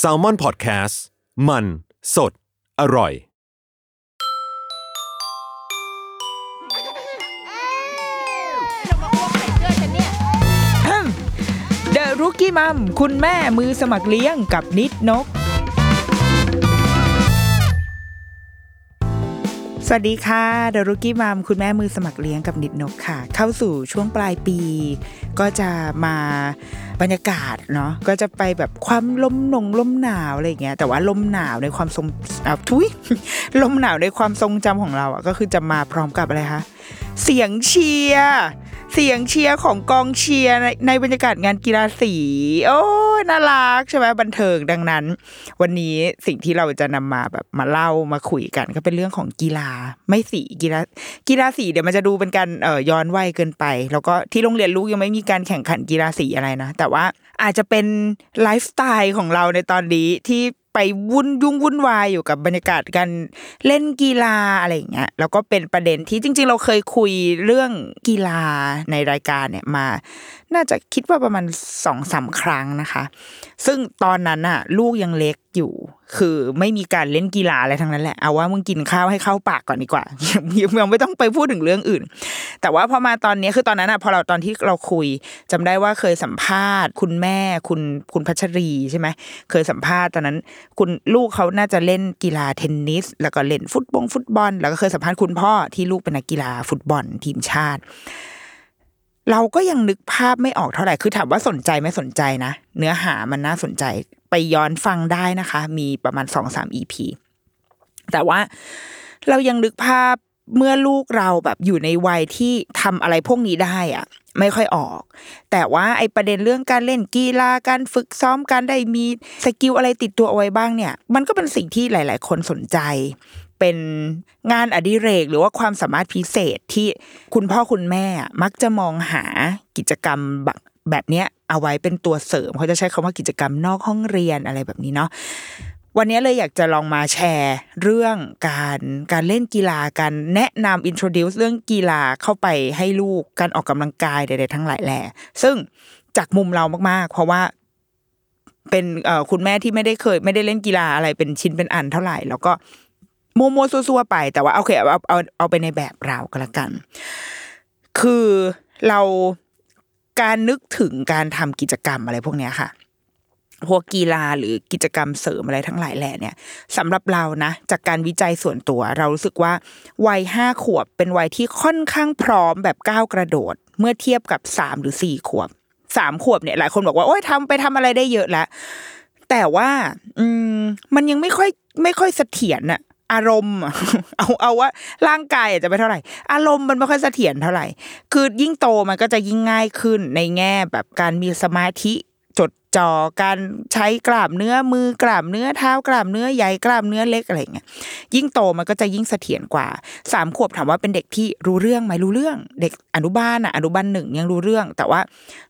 s a l ม o n PODCAST มัน สด อร่อย เดอะรุกี้มัมคุณแม่มือสมัครเลี้ยงกับนิดนก สวัสดีค่ะเดอะรุกี้มามคุณแม่มือสมัครเลี้ยงกับนิดนกค่ะ เข้าสู่ช่วงปลายปี ก็จะมาบรรยากาศเนาะก็จะไปแบบความลมหนงลมหนาวอะไรเงี้ยแต่ว่าลมหนาวในความทรงอะทุยลมหนาวในความทรงจำของเราอะก็คือจะมาพร้อมกับอะไรคะเสียงเชียร์ เสียงเชียร์ของกองเชียร์ในในบรรยากาศงานกีฬาสี โอ้น่ารักใช่ไหมบันเทิงดังนั้น วันนี้สิ่งที่เราจะนำมาแบบมาเล่ามาคุยกัน ก็เป็นเรื่องของกีฬาไม่สีกีฬากีฬาสีเดี๋ยวมันจะดูเป็นการเอ่อย้อนวัยเกินไป แล้วก็ที่โรงเรียนลูกยังไม่มีการแข่งขันกีฬาสีอะไรนะ แต่ว่าอาจจะเป็นไลฟ์สไตล์ของเราในตอนนี้ที่ ไปวุ่นยุ่งวุ่นวายอยู่กับบรรยากาศการเล่นกีฬาอะไรอย่างเงี้ยแล้วก็เป็นประเด็นที่จริง ๆ เราเคยคุยเรื่องกีฬาในรายการเนี่ยมา น่าจะคิดว่าประมาณสองสามครั้งนะคะ ซึ่งตอนนั้นน่ะลูกยังเล็กอยู่ คือไม่มีการเล่นกีฬาอะไรทั้งนั้นแหละเอาว่ามึงกินข้าวให้เข้าปากก่อนดีกว่ายังไม่ต้องไปพูดถึงเรื่องอื่น แต่ว่าพอมาตอนนี้คือตอนนั้นอะพอเราตอนที่เราคุยจำได้ว่าเคยสัมภาษณ์ คุณแม่คุณคุณพัชรีใช่ไหมเคยสัมภาษณ์ตอนนั้น คุณลูกเขาน่าจะเล่นกีฬาเทนนิส แล้วก็เล่นฟุตบงฟุตบอล แล้วก็เคยสัมภาษณ์คุณพ่อที่ลูกเป็นนักกีฬาฟุตบอลทีมชาติ เราก็ยังนึกภาพไม่ออกเท่าไหร่คือถามว่าสนใจไม่สนใจนะ เนื้อหามันน่าสนใจไปย้อนฟังได้นะคะ มีประมาณสองสาม EP แต่ว่าเรายังนึกภาพเมื่อลูกเราแบบอยู่ในวัยที่ทำอะไรพวกนี้ได้อะไม่ค่อยออก แต่ว่าไอประเด็นเรื่องการเล่นกีฬาการฝึกซ้อมการได้มีสกิลอะไรติดตัวเอาไว้บ้างเนี่ย มันก็เป็นสิ่งที่หลาย ๆ คนสนใจ เป็นงานอดิเรก หรือว่าความสามารถพิเศษที่คุณพ่อคุณแม่มักจะมองหากิจกรรมแบบแบบเนี้ยเอาไว้เป็นตัวเสริมเขาจะใช้คำว่ากิจกรรมนอกห้องเรียนอะไรแบบนี้เนาะวันนี้เลยอยากจะลองมาแชร์เรื่องการการเล่นกีฬาการแนะนำ introduce เรื่องกีฬาเข้าไปให้ลูกการออกกำลังกายใดๆทั้งหลายแหล่ซึ่งจากมุมเรามากๆ เพราะว่าเป็นคุณแม่ที่ไม่ได้เคย ไม่ได้เล่นกีฬาอะไรเป็นชิ้นเป็นอันเท่าไหร่ แล้วก็ มัวมัวๆซัวๆไป แต่ว่าโอเคเอาเอาเอาเอาไปในแบบเราก็แล้วกัน คือเราการนึกถึงการทำกิจกรรมอะไรพวกเนี้ยค่ะพวกกีฬาหรือกิจกรรมเสริมอะไรทั้งหลายแหล่เนี่ยสำหรับเรานะ จากการวิจัยส่วนตัว เรารู้สึกว่าวัยห้าขวบเป็นวัยที่ค่อนข้างพร้อมแบบก้าวกระโดด เมื่อเทียบกับสามหรือสี่ขวบสามขวบเนี่ยหลายคนบอกว่าโอ๊ยทำไปทำอะไรได้เยอะแล้วแต่ว่า อืมมันยังไม่ค่อยไม่ค่อยเสถียรอะ อารมณ์ เอาเอาว่าร่างกายอาจจะไม่เท่าไหร่ อารมณ์มันไม่ค่อยเสถียรเท่าไหร่ คือยิ่งโตมันก็จะยิ่งง่ายขึ้นในแง่แบบการมีสมาธิ จดจ่อการใช้กล้ามเนื้อมือกล้ามเนื้อเท้ากล้ามเนื้อใหญ่กล้ามเนื้อเล็กอะไรเงี้ยยิ่งโตมันก็จะยิ่งเสถียรกว่าสามขวบถามว่าเป็นเด็กที่รู้เรื่องไหมรู้เรื่อง เด็กอนุบาลอะอนุบาลหนึ่งยังรู้เรื่อง แต่ว่า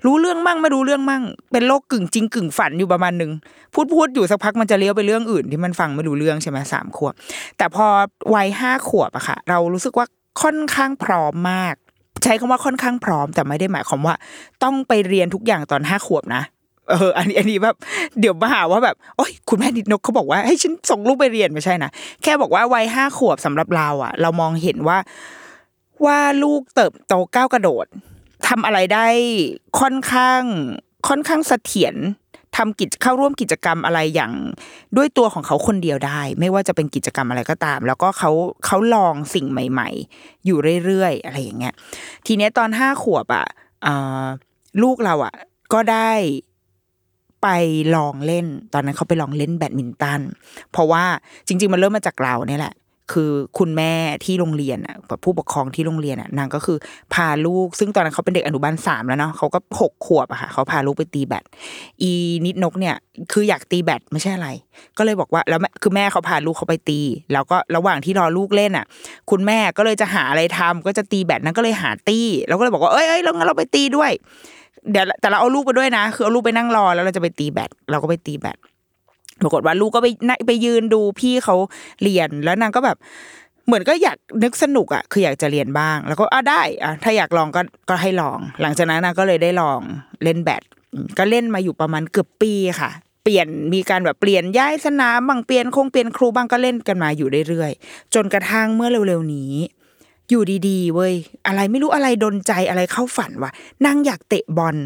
รู้เรื่องมั่งไม่รู้เรื่องมั่ง เป็นโลกกึ่งจริงกึ่งฝันอยู่ประมาณหนึ่งพูดพูดอยู่สักพักมันจะเลี้ยวไปเรื่องอื่นที่มันฟังไม่รู้เรื่องใช่ไหมสามขวบ แต่พอวัยห้าขวบอะค่ะ เรารู้สึกว่าค่อนข้างพร้อมมาก ใช้คำว่าค่อนข้างพร้อม แต่ไม่ได้หมายความว่า ต้องไปเรียนทุกอย่างตอนห้าขวบนะ เอออันนี้อันนี้แบบเดี๋ยวมาหาว่าแบบโอ้ยคุณแม่ดิดนกเขาบอกว่าให้ฉันส่งลูกไปเรียนไม่ใช่นะแค่บอกว่าวัยห้าขวบสำหรับเราอะเรามองเห็นว่าว่าลูกเติบโตก้าวกระโดดทำอะไรได้ค่อนข้างค่อนข้างเสถียรทำกิจเข้าร่วมกิจกรรมอะไรอย่างด้วยตัวของเขาคนเดียวได้ ไม่ว่าจะเป็นกิจกรรมอะไรก็ตาม แล้วก็เขาเขาลองสิ่งใหม่ ๆ อยู่เรื่อยๆอะไรอย่างเงี้ย ทีเนี้ยตอนห้าขวบอะลูกเราอะ ก็ได้ ไปลองเล่น ตอนนั้นเขาไปลองเล่นแบดมินตัน เพราะว่าจริง ๆ มันเริ่มมาจากเราเนี่ยแหละ คือคุณแม่ที่โรงเรียนอะผู้ปกครองที่โรงเรียนอะนางก็คือพาลูก ซึ่งตอนนั้นเขาเป็นเด็กอนุบาลสามแล้วเนาะเขาก็หกขวบอะค่ะเขาพาลูกไปตีแบดอีนิดนกเนี่ย คืออยากตีแบดไม่ใช่อะไร ก็เลยบอกว่าแล้วคือแม่เขาพาลูกเขาไปตี แล้วก็ระหว่างที่รอลูกเล่นอะ คุณแม่ก็เลยจะหาอะไรทำก็จะตีแบดนั้นก็เลยหาตีแล้วก็เลยบอกว่าเอ้ยเอ้ยเรางั้นเราไปตีด้วย เดี๋ยวแต่เราเอาลูกไปด้วยนะ คือเอาลูกไปนั่งรอแล้วเราจะไปตีแบดเราก็ไปตีแบดปรากฏว่าลูกก็ไปนั่งไปยืนดูพี่เขาเรียนแล้วนางก็แบบ เหมือนก็อยากนึกสนุกอะคืออยากจะเรียนบ้าง แล้วก็อะได้อะถ้าอยากลองก็ก็ให้ลอง หลังจากนั้นนางก็เลยได้ลองเล่นแบดก็เล่นมาอยู่ประมาณเกือบปีค่ะ เปลี่ยนมีการแบบเปลี่ยนย้ายสนามบางเปลี่ยนคงเปลี่ยนครูบ้างก็เล่นกันมาอยู่เรื่อยๆจนกระทั่งเมื่อเร็วๆนี้ อยู่ดีๆเว้ยอะไรไม่รู้อะไรดนใจอะไรเข้าฝันว่านั่งอยากเตะบอล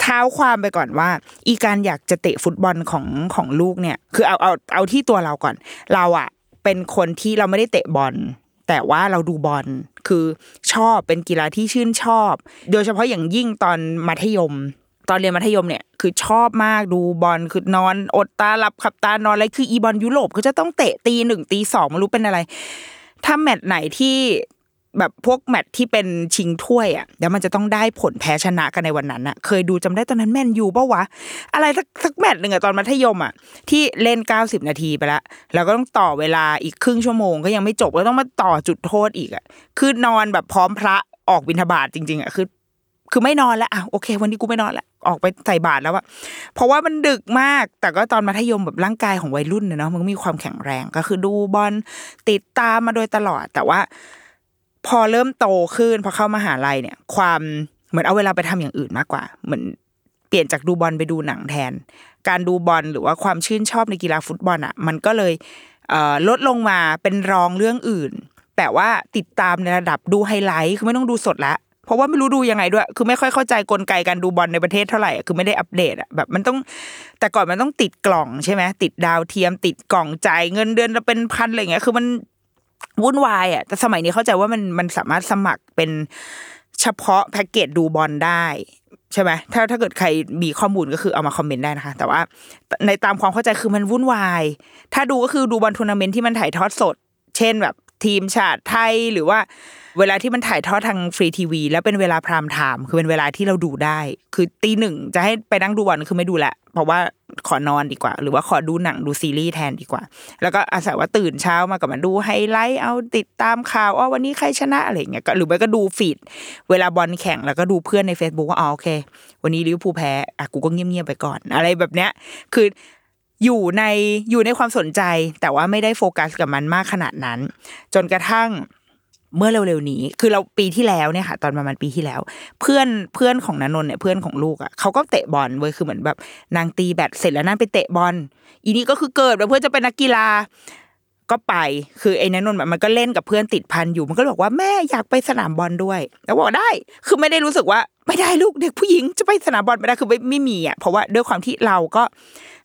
เท้าความไปก่อนว่า อีการอยากจะเตะฟุตบอลของของลูกเนี่ย คือเอาเอาเอาที่ตัวเราก่อน เราอะเป็นคนที่เราไม่ได้เตะบอลแต่ว่าเราดูบอลคือชอบเป็นกีฬาที่ชื่นชอบ โดยเฉพาะอย่างยิ่งตอนมัธยม ตอนเรียนมัธยมเนี่ยคือชอบมากดูบอลคือนอน อดตาหลับขับตานอนอะไรคืออีบอลยุโรปก็จะต้องเตะตีหนึ่งตีสองไม่รู้เป็นอะไร ถ้าแมตช์ไหนที่แบบพวกแมตช์ที่เป็นชิงถ้วยอะเดี๋ยวมันจะต้องได้ผลแพ้ชนะกันในวันนั้นอะ เคยดูจำได้ตอนนั้นแมนยูปะวะ อะไรสักสักแมตช์หนึ่งอะตอนมัธยมอะที่เล่น90นาทีไปละแล้วก็ต้องต่อเวลาอีกครึ่งชั่วโมงก็ยังไม่จบก็ต้องมาต่อจุดโทษอีกอะ คือนอนแบบพร้อมพระออกบิณฑบาตจริง ๆอะคือ คือไม่นอนแล้วอะโอเค วันนี้กูไม่นอนแล้ว ออกไปใส่บาตรแล้วอะเพราะว่ามันดึกมาก แต่ก็ตอนมัธยมแบบร่างกายของวัยรุ่นเนาะมันก็มีความแข็งแรงก็คือดูบอลติดตามมาโดยตลอด แต่ว่า พอเริ่มโตขึ้นพอเข้ามาหาลัยเนี่ย ความเหมือนเอาเวลาไปทำอย่างอื่นมากกว่า เหมือนเปลี่ยนจากดูบอลไปดูหนังแทน การดูบอลหรือว่าความชื่นชอบในกีฬาฟุตบอลอะมันก็เลยลดลงมาเป็นรองเรื่องอื่น แต่ว่าติดตามในระดับดูไฮไลท์คือไม่ต้องดูสดละ ราะว่าไม่รู้ดูยังไงด้วย คือไม่ค่อยเข้าใจกลไกการดูบอลในประเทศเท่าไหร่คือไม่ได้อัปเดตอะแบบมันต้อง แต่ก่อนมันต้องติดกล่องใช่ไหมติดดาวเทียม ติดกล่องจ่ายเงินเดือนละเป็นพันอะไรเงี้ยคือมันวุ่นวายอะแต่สมัยนี้เข้าใจว่ามันมันสามารถสมัครเป็นเฉพาะแพ็กเกจดูบอลได้ใช่ไหมถ้าถ้าเกิดใครมีข้อมูลก็คือเอามา comment ได้นะคะ แต่ว่าในตามความเข้าใจคือมันวุ่นวาย ถ้าดูก็คือดูบอลทัวร์นาเมนต์ที่มันถ่ายทอดสด เช่นแบบทีมชาติไทยหรือว่า เวลาที่มันถ่ายทอดทางฟรีทีวี แล้วเป็นเวลา prime time คือเป็นเวลาที่เราดูได้ คือตีหนึ่งจะให้ไปนั่งดูบอลคือไม่ดูละเพราะว่าขอนอนดีกว่า หรือว่าขอดูหนังดูซีรีส์แทนดีกว่า แล้วก็อาศัยว่าตื่นเช้ามากับมาดูไฮไลท์เอาติดตามข่าวว่าวันนี้ใครชนะอะไรเงี้ยก็หรือไม่ก็ดู feedเวลาบอลแข่งแล้วก็ดูเพื่อนใน Facebook ว่าอ๋อโอเค วันนี้ลิเวอร์พูลแพ้อะกูก็เงียบๆไปก่อน อะไรแบบเนี้ยคืออยู่ในอยู่ในความสนใจ แต่ว่าไม่ได้โฟกัสกับมันมากขนาดนั้น จนกระทั่ง เมื่อเร็วๆนี้ คือเราปีที่แล้วเนี่ยค่ะ ตอนประมาณปีที่แล้ว เพื่อนเพื่อนของนนนท์เนี่ยเพื่อนของลูกอะเขาก็เตะบอลเว้ยคือเหมือนแบบ นางตีแบตเสร็จแล้วนั่นไปเตะบอลอีนี่ก็คือเกิดแบบเพื่อจะเป็นนักกีฬาก็ไปคือไอ้นนนท์แบบมันก็เล่นกับเพื่อนติดพันอยู่ มันก็บอกว่าแม่อยากไปสนามบอลด้วย แล้วบอกได้ คือไม่ได้รู้สึกว่า ไม่ได้ลูกเด็กผู้หญิงจะไปสนามบอลไม่ได้คือไม่ไม่มีอะเพราะว่าด้วยความที่เราก็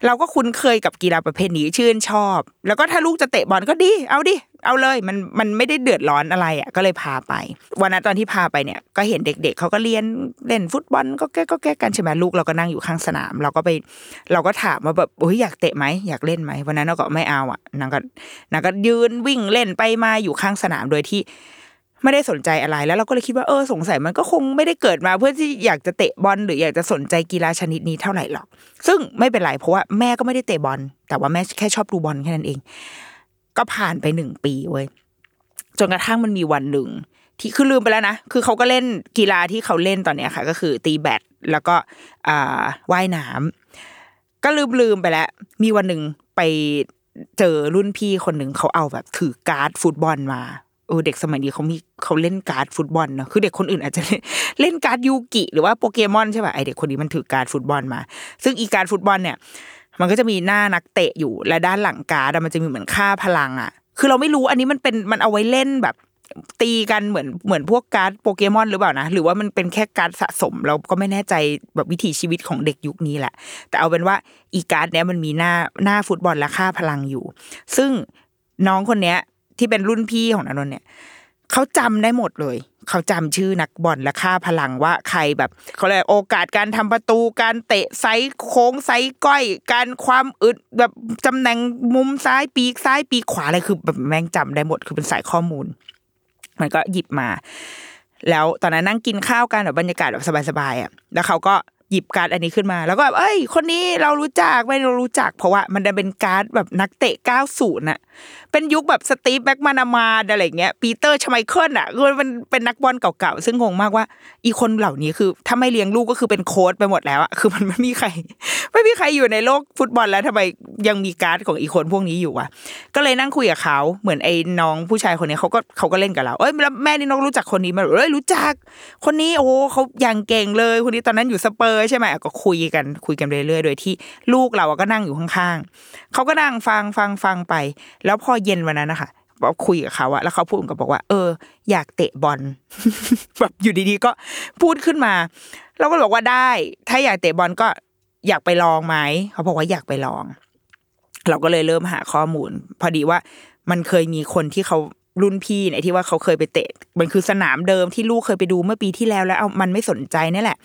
เราก็คุ้นเคยกับกีฬาประเภทนี้ชื่นชอบ แล้วก็ถ้าลูกจะเตะบอลก็ดี เอาดิเอาเลยมันมันไม่ได้เดือดร้อนอะไรอะก็เลยพาไป วันนั้นตอนที่พาไปเนี่ย ก็เห็นเด็ก ๆเขาก็เรียนเล่นฟุตบอลก็แก้ก็แก้กันใช่ไหมลูกเราก็นั่งอยู่ข้างสนาม เราก็ไป เราก็ถามว่าแบบโอ้ยอยากเตะไหมอยากเล่นไหมวันนั้นเราก็ไม่เอาอะนางก็นางก็ยืนวิ่งเล่นไปมาอยู่ข้างสนามโดยที่ ไม่ได้สนใจอะไรแล้วเราก็เลยคิดว่าเออสงสัยมันก็คงไม่ได้เกิดมา เพื่อที่อยากจะเตะบอลหรืออยากจะสนใจกีฬาชนิดนี้เท่าไหร่หรอก ซึ่งไม่เป็นไรเพราะว่าแม่ก็ไม่ได้เตะบอล แต่ว่าแม่แค่ชอบดูบอลแค่นั้นเอง ก็ผ่านไปหนึ่งปีเว้ยจนกระทั่งมันมีวันหนึ่งที่คือลืมไปแล้วนะ คือเขาก็เล่นกีฬาที่เขาเล่นตอนเนี้ยค่ะ ก็คือตีแบดแล้วก็อ่าว่ายน้ำก็ลืมลืมไปแล้ว มีวันหนึ่งไปเจอรุ่นพี่คนหนึ่งเขาเอาแบบถือการ์ดฟุตบอลมา เออเด็กสมัยนี้เขามีเขาเล่นการ์ดฟุตบอลเนาะคือเด็กคนอื่นอาจจะเล่นเล่นการ์ดยูกิ หรือว่าโปเกมอนใช่ป่ะไอเด็กคนนี้มันถือการ์ดฟุตบอลมา ซึ่งอีการ์ดฟุตบอลเนี่ย มันก็จะมีหน้านักเตะอยู่และด้านหลังการ์ดมันจะมีเหมือนค่าพลังอะ คือเราไม่รู้อันนี้มันเป็นมันเอาไว้เล่นแบบ ตีกันเหมือนเหมือนพวกการ์ดโปเกมอนหรือเปล่านะหรือว่ามันเป็นแค่การ์ดสะสม เราก็ไม่แน่ใจแบบวิถีชีวิตของเด็กยุคนี้แหละ แต่เอาเป็นว่าอีการ์ดเนี้ยมันมีหน้าหน้าฟุตบอลและค่าพลังอยู่ ซึ่งน้องคนเนี้ย ที่เป็นรุ่นพี่ของนนนท์เนี่ยเขาจำได้หมดเลย เขาจำชื่อนักบอลและค่าพลังว่าใครแบบเขาเรียกโอกาสการทำประตูการเตะไซด์โค้งไซด์ก้อย การความอึดแบบตำแหน่งมุมซ้ายปีกซ้ายปีกขวาอะไรคือแบบแม่งจำได้หมดคือเป็นสายข้อมูล มันก็หยิบมา แล้วตอนนั้นนั่งกินข้าวกันแบบบรรยากาศแบบสบายๆอะแล้วเขาก็หยิบการ์ดอันนี้ขึ้นมา แล้วก็แบบเอ้ย คนนี้เรารู้จักไม่เรารู้จัก เพราะว่ามันจะเป็นการ์ดแบบนักเตะ 90น่ะ เป็นยุคแบบสตีฟแม็คมานามานอะไรเงี้ยปีเตอร์ชไมเคิลอะคือมันเป็นนักบอลเก่าๆซึ่งงงมากว่า อีคนเหล่านี้คือถ้าไม่เลี้ยงลูกก็คือเป็นโค้ชไปหมดแล้วอะคือมันไม่มีใคร ไม่มีใครอยู่ในโลกฟุตบอลแล้วทำไมยังมีการ์ดของอีคนพวกนี้อยู่วะก็เลยนั่งคุยกับเขาเหมือนไอ้น้องผู้ชายคนนี้เขาก็เขาก็เล่นกับเราเอ้ยแล้วแม่นี่น้องรู้จักคนนี้มาเอ้ยรู้จัก คนนี้โอ้เขาอย่างเก่งเลยคนนี้ตอนนั้นอยู่สเปอร์ใช่ไหมก็คุยกันคุยกันเรื่อยๆโดยที่ลูกเราก็นั่งอยู่ข้างๆเขาก็นั่งฟังฟังฟังไปแล้วพอเย็นวันนั้นนะคะคุยกับเขาอะแล้วเขาพูดกับบอกว่า เออ อยากเตะบอลแบบอยู่ดีๆก็พูดขึ้นมา เราก็บอกว่าได้ ถ้าอยากเตะบอลก็อยากไปลองไหมเขาบอกว่าอยากไปลอง เราก็เลยเริ่มหาข้อมูล พอดีว่ามันเคยมีคนที่เขารุ่นพี่เนี่ยที่ว่าเขาเคยไปเตะ มันคือสนามเดิมที่ลูกเคยไปดูเมื่อปีที่แล้วแล้วเอามันไม่สนใจนี่แหละ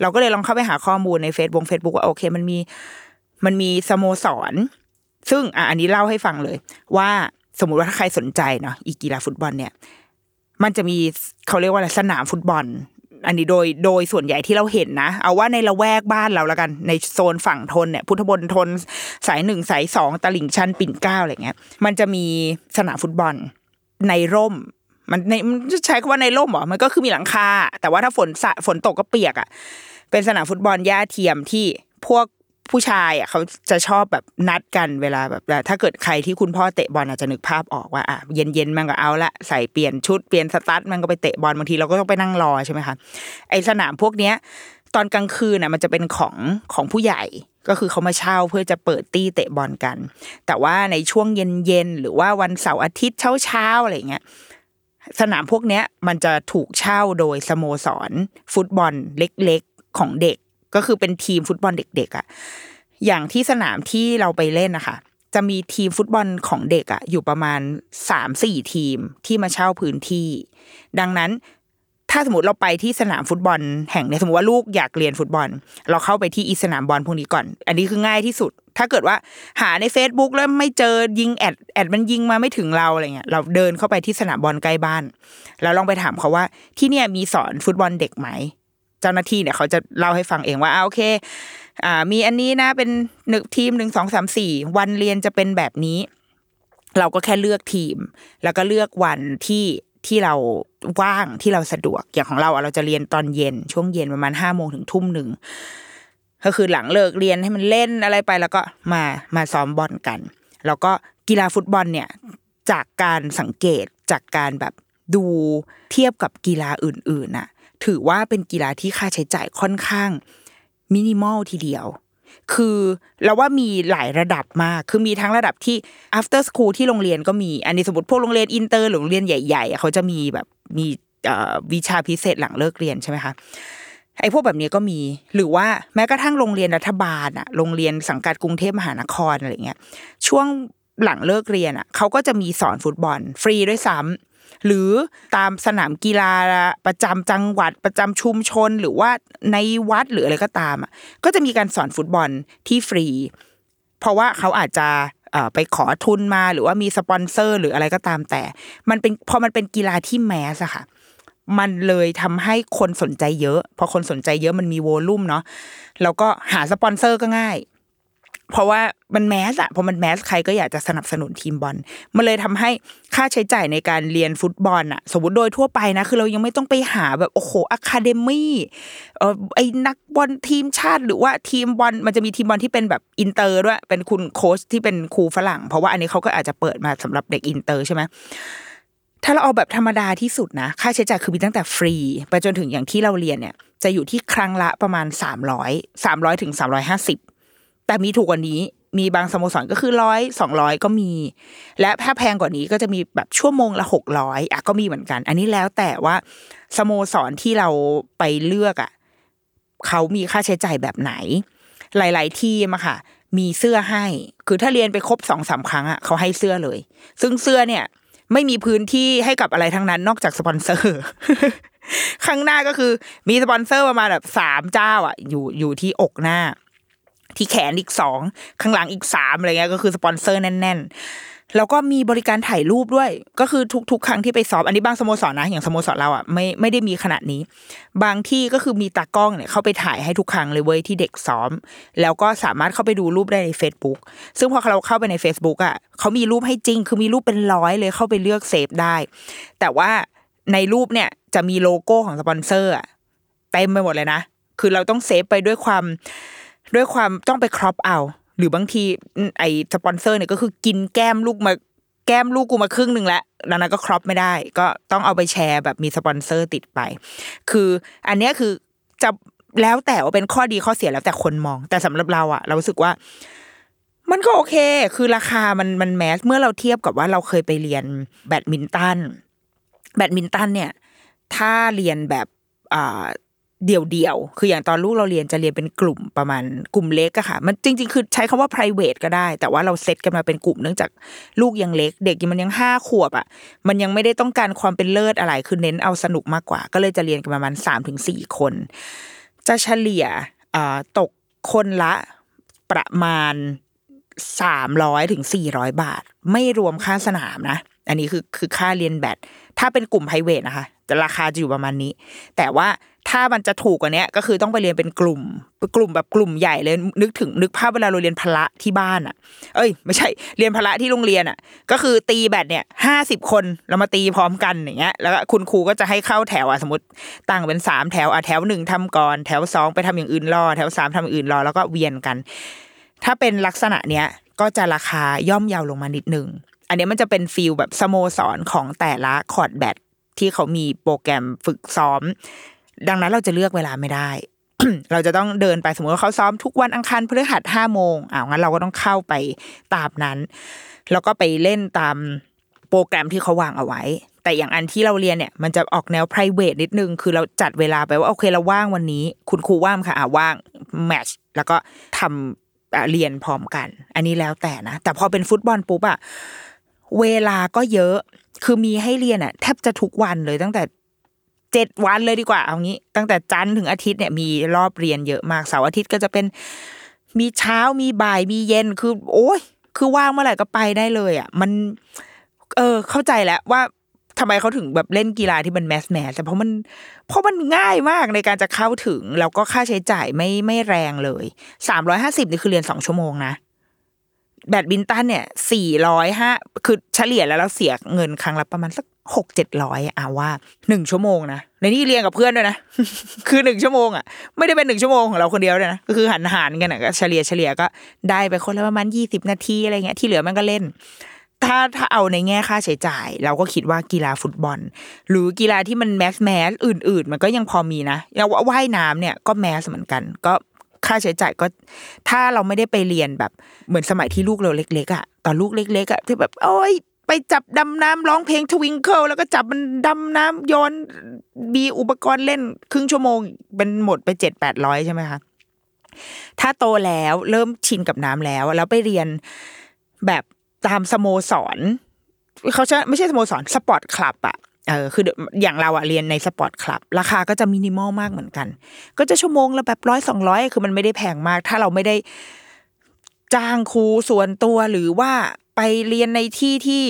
เราก็เลยลองเข้าไปหาข้อมูลในเฟซบุ๊กเฟซบุ๊กว่าโอเค มันมีมันมีสโมสร ซึ่งอะอันนี้เล่าให้ฟังเลย ว่าสมมุติว่าถ้าใครสนใจเนาะอีกีฬาฟุตบอลเนี่ย มันจะมีเขาเรียกว่าอะไรสนามฟุตบอล อันนี้โดยโดยส่วนใหญ่ที่เราเห็นนะ เอาว่าในละแวกบ้านเราละกันในโซนฝั่งธนเนี่ยพุทธมณฑลสายหนึ่งสายสองตลิ่งชันปิ่นเกล้าอะไรเงี้ย มันจะมีสนามฟุตบอลในร่มมันในมันใช้คำว่าในร่มเหรอ มันก็คือมีหลังคา แต่ว่าถ้าฝนสาดฝนตกก็เปียกอะ เป็นสนามฟุตบอลหญ้าเทียมที่พวก ผู้ชายอะเขาจะชอบแบบนัดกันเวลาแบบถ้าเกิดใครที่คุณพ่อเตะบอลอาจจะนึกภาพออกว่าอะเย็นเย็นมันก็เอาละใส่เปลี่ยนชุดเปลี่ยนสตั๊ดมันก็ไปเตะบอลบางทีเราก็ต้องไปนั่งรอใช่ไหมคะไอสนามพวกเนี้ยตอนกลางคืนน่ะมันจะเป็นของของผู้ใหญ่ก็คือเขามาเช่าเพื่อจะเปิดตี้เตะบอลกัน แต่ว่าในช่วงเย็นๆหรือว่าวันเสาร์อาทิตย์เช้าๆอะไรเงี้ยสนามพวกเนี้ยมันจะถูกเช่าโดยสโมสร ฟุตบอลเล็กๆของเด็ก ก็คือเป็นทีมฟุตบอลเด็กๆอะอย่างที่สนามที่เราไปเล่นนะคะจะมีทีมฟุตบอลของเด็กอะอยู่ประมาณสามสี่ทีมที่มาเช่าพื้นที่ ดังนั้นถ้าสมมติเราไปที่สนามฟุตบอลแห่งในสมมติว่าลูกอยากเรียนฟุตบอล เราเข้าไปที่อีสนามบอลพวกนี้ก่อน อันนี้คือง่ายที่สุด ถ้าเกิดว่าหาใน Facebook แล้วไม่เจอยิงแอดแอดมันยิงมาไม่ถึงเราอะไรเงี้ยเราเดินเข้าไปที่สนามบอลใกล้บ้าน แล้วลองไปถามเขาว่าที่เนี่ยมีสอนฟุตบอลเด็กไหม เจ้าหน้าที่เนี่ยเขาจะเล่าให้ฟังเองว่าอ่าโอเคอ่ามีอันนี้นะเป็นหนึ่งทีมหนึ่งสองสามสี่วันเรียนจะเป็นแบบนี้ เราก็แค่เลือกทีม แล้วก็เลือกวันที่ที่เราว่างที่เราสะดวกอย่างของเราเราจะเรียนตอนเย็น ช่วงเย็นประมาณห้าโมงถึงทุ่มหนึ่งก็คือหลังเลิกเรียนให้มันเล่นอะไรไปแล้วก็มามาซ้อมบอลกัน แล้วก็กีฬาฟุตบอลเนี่ยจากการสังเกตจากการแบบดูเทียบกับกีฬาอื่นๆน่ะ ถือว่าเป็นกีฬาที่ค่าใช้จ่ายค่อนข้างมินิมอลทีเดียว คือเราว่ามีหลายระดับมาก คือมีทั้งระดับที่ after school ที่โรงเรียนก็มี อันนี้สมมติพวกโรงเรียนอินเตอร์หรือโรงเรียนใหญ่ๆเขาจะมีแบบมีวิชาพิเศษหลังเลิกเรียนใช่ไหมคะไอ้พวกแบบนี้ก็มี หรือว่าแม้กระทั่งโรงเรียนรัฐบาลอะโรงเรียนสังกัดกรุงเทพมหานครอะไรเงี้ย ช่วงหลังเลิกเรียนอะเขาก็จะมีสอนฟุตบอล ฟรีด้วยซ้ำ หรือตามสนามกีฬาประจำจังหวัดประจำชุมชน หรือว่าในวัดหรืออะไรก็ตามอะก็จะมีการสอนฟุตบอลที่ฟรี เพราะว่าเขาอาจจะไปขอทุนมาหรือว่ามีสปอนเซอร์หรืออะไรก็ตามแต่ มันเป็นพอมันเป็นกีฬาที่ mass อะค่ะ มันเลยทำให้คนสนใจเยอะ พอคนสนใจเยอะมันมี volume เนาะแล้วก็หาสปอนเซอร์ก็ง่าย เพราะว่ามัน mass อะพอมัน mass ใครก็อยากจะสนับสนุนทีมบอลมันเลยทำให้ค่าใช้จ่ายในการเรียนฟุตบอลอะสมมติโดยทั่วไปนะ คือเรายังไม่ต้องไปหาแบบโอ้โห academyเออไอ้นักบอลทีมชาติหรือว่าทีมบอลมันจะมีทีมบอลที่เป็นแบบอินเตอร์ด้วยเป็นคุณโค้ชที่เป็นครูฝรั่ง เพราะว่าอันนี้เขาก็อาจจะเปิดมาสำหรับเด็กอินเตอร์ใช่ไหมถ้าเราเอาแบบธรรมดาที่สุดนะ ค่าใช้จ่ายคือมีตั้งแต่ฟรี ไปจนถึงอย่างที่เราเรียนเนี่ย จะอยู่ที่ครั้งละประมาณ 300 300ถึง350 แต่มีถูกกว่านี้มีบางสโมสรก็คือร้อยสองร้อยก็มี และถ้าแพงกว่านี้ก็จะมีแบบชั่วโมงละหกร้อยอะก็มีเหมือนกัน อันนี้แล้วแต่ว่าสโมสรที่เราไปเลือกอะเขามีค่าใช้จ่ายแบบไหน หลาย ๆ ที่อะค่ะ มีเสื้อให้ คือถ้าเรียนไปครบสองสามครั้งอะเขาให้เสื้อเลย ซึ่งเสื้อเนี่ย ไม่มีพื้นที่ให้กับอะไรทั้งนั้น นอกจากสปอนเซอร์ข้างหน้าก็คือมีสปอนเซอร์ประมาณแบบสามเจ้าอะอยู่อยู่ที่อกหน้า ที่แขนอีกสองข้างหลังอีกสามอะไรเงี้ยก็คือสปอนเซอร์แน่น ๆแล้วก็มีบริการถ่ายรูปด้วย ก็คือทุกๆ ครั้งที่ไปซ้อมอันนี้บางสโมสรนะ อย่างสโมสรเราอะไม่ไม่ได้มีขนาดนี้ บางที่ก็คือมีตากล้องเนี่ยเข้าไปถ่ายให้ทุกครั้งเลยเว้ยที่เด็กซ้อม แล้วก็สามารถเข้าไปดูรูปได้ใน Facebook ซึ่งพอเราเข้าไปใน Facebook อะเขามีรูปให้จริง คือมีรูปเป็นร้อยเลยเข้าไปเลือก save ได้ แต่ว่าในรูปเนี่ยจะมีโลโก้ของสปอนเซอร์เต็มไปหมดเลยนะ คือเราต้อง save ไปด้วยความ ด้วยความต้องไป crop เอา หรือบางทีไอสปอนเซอร์เนี่ยก็คือกินแก้มลูกมาแก้มลูกกูมาครึ่งหนึ่งแล้วดังนั้นก็ crop ไม่ได้ ก็ต้องเอาไปแชร์แบบมีสปอนเซอร์ติดไป คืออันนี้คือจะแล้วแต่ว่าเป็นข้อดีข้อเสียแล้วแต่คนมอง แต่สำหรับเราอะเรารู้สึกว่า มันก็โอเค คือราคามันมัน mass เมื่อเราเทียบกับว่าเราเคยไปเรียนแบดมินตันแบดมินตันเนี่ย ถ้าเรียนแบบอ่า เดี่ยวๆ คืออย่างตอนลูกเราเรียนจะเรียนเป็นกลุ่มประมาณกลุ่มเล็กอะค่ะ มันจริง ๆ คือใช้คำว่า private ก็ได้ แต่ว่าเราเซตกันมาเป็นกลุ่มเนื่องจากลูกยังเล็ก เด็กมันยังห้าขวบอะมันยังไม่ได้ต้องการความเป็นเลิศอะไร คือเน้นเอาสนุกมากกว่า ก็เลยจะเรียนกันประมาณสามถึงสี่คน จะเฉลี่ยตกคนละประมาณสามร้อยถึงสี่ร้อยบาท ไม่รวมค่าสนามนะ อันนี้คือคือค่าเรียนแบดถ้าเป็นกลุ่มไพรเวทนะคะจะราคาจะอยู่ประมาณนี้ แต่ว่า ถ้ามันจะถูกกว่านี้ก็คือต้องไปเรียนเป็นกลุ่ม กลุ่มแบบกลุ่มใหญ่เลยนึกถึงนึกภาพเวลาเราเรียนพละที่บ้านอะ เอ้ย ไม่ใช่เรียนพละที่โรงเรียนอะ ก็คือตีแบดเนี่ยห้าสิบคนเรามาตีพร้อมกันอย่างเงี้ย แล้วก็คุณครูก็จะให้เข้าแถวอะสมมติตั้งเป็นสามแถวอะแถวหนึ่งทำก่อน แถวสองไปทำอย่างอื่นรอ แถวสามทำอื่นรอแล้วก็เวียนกัน ถ้าเป็นลักษณะเนี้ยก็จะราคาย่อมเยาวลงมานิดนึงอันนี้มันจะเป็น feel แบบสโมสรของแต่ละคอร์ตแบดที่เขามีโปรแกรมฝึกซ้อม ดังนั้นเราจะเลือกเวลาไม่ได้ เราจะต้องเดินไปสมมติว่าเขาซ้อมทุกวันอังคารพฤหัสห้าโมงอ้าวงั้นเราก็ต้องเข้าไปตามนั้น แล้วก็ไปเล่นตามโปรแกรมที่เขาวางเอาไว้ แต่อย่างอันที่เราเรียนเนี่ย มันจะออกแนว p r i v a t e นิดนึง คือเราจัดเวลาไปว่าโอเคเราว่างวันนี้ คุณครูว่างค่ะอ่าว่างแมชแล้วก็ทำเรียนพร้อมกัน อันนี้แล้วแต่นะ แต่พอเป็นฟุตบอลปุ๊บอะเวลาก็เยอะ คือมีให้เรียนอะแทบจะทุกวันเลยตั้งแต่ เจ็ดวันเลยดีกว่าเอางี้ ตั้งแต่จันทร์ถึงอาทิตย์เนี่ยมีรอบเรียนเยอะมากเสาร์อาทิตย์ก็จะเป็นมีเช้ามีบ่ายมีเย็นคือ โอ้ยคือว่างเมื่อไหร่ก็ไปได้เลยอะ มัน เออ เข้าใจแล้วว่าทำไมเขาถึงแบบเล่นกีฬาที่มัน mass mass แต่เพราะมันเพราะมันง่ายมากในการจะเข้าถึง แล้วก็ค่าใช้จ่ายไม่ไม่แรงเลยสามร้อยห้าสิบนี่คือเรียนสองชั่วโมงนะแบดมินตันเนี่ยสี่ร้อยห้าคือเฉลี่ยแล้วเราเสียเงินครั้งละประมาณสัก หกเจ็ดร้อยอะว่าหนึ่งชั่วโมงนะในนี่เรียนกับเพื่อนด้วยนะ คือหนึ่งชั่วโมงอะไม่ได้เป็นหนึ่งชั่วโมงของเราคนเดียวเลยนะก็คือหันหารกันอะก็เฉลี่ยเฉลี่ยก็ได้ไปคนละประมาณยี่สิบนาทีอะไรเงี้ยที่เหลือมันก็เล่น ถ้าถ้าเอาในแง่ค่าใช้จ่าย เราก็คิดว่ากีฬาฟุตบอล หรือกีฬาที่มันแมสแมสอื่น ๆ มันก็ยังพอมีนะแล้วว่ายน้ำเนี่ยก็แมสเหมือนกันก็ค่าใช้จ่ายก็ ถ้าเราไม่ได้ไปเรียนแบบเหมือนสมัยที่ลูกเราเล็กๆอะตอนลูกเล็กๆอะที่แบบโอ้ย ไปจับดำน้ำร้องเพลง twinkle แล้วก็จับมันดำน้ำโยนมีอุปกรณ์เล่นครึ่งชั่วโมงเป็นหมดไปเจ็ดแปดร้อยใช่ไหมคะถ้าโตแล้วเริ่มชินกับน้ำแล้ว แล้วไปเรียนแบบตามสโมสรเขาจะไม่ใช่สโมสร sport club อะเออคืออย่างเราอะเรียนใน sport club ราคาก็จะมินิมอลมากเหมือนกัน ก็จะชั่วโมงละแบบร้อยสองร้อยคือมันไม่ได้แพงมาก ถ้าเราไม่ได้จ้างครูส่วนตัวหรือว่า ไปเรียนในที่ที่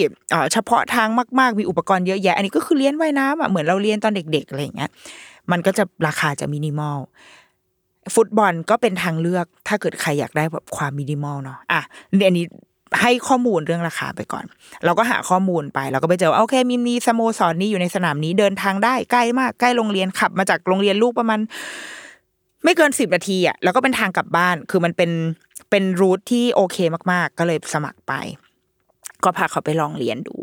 เฉพาะทางมาก ๆ มีอุปกรณ์เยอะแยะ อันนี้ก็คือเรียนว่ายน้ำอะเหมือนเราเรียนตอนเด็ก ๆ อะไรอย่างเงี้ย มันก็จะราคาจะมินิมอล ฟุตบอลก็เป็นทางเลือก ถ้าเกิดใครอยากได้แบบความมินิมอลเนาะ อะอันนี้ให้ข้อมูลเรื่องราคาไปก่อน เราก็หาข้อมูลไป เราก็ไปเจอว่าโอเคมีมีสโมสรนี้อยู่ในสนามนี้เดินทางได้ใกล้มากใกล้โรงเรียนขับ มาจากโรงเรียนลูกประมาณไม่เกินสิบนาทีอะแล้วก็เป็นทางกลับบ้าน คือมันเป็นเป็นรูทที่โอเคมาก ๆ ก็เลยสมัครไป ก็พาเขาไปลองเรียนดู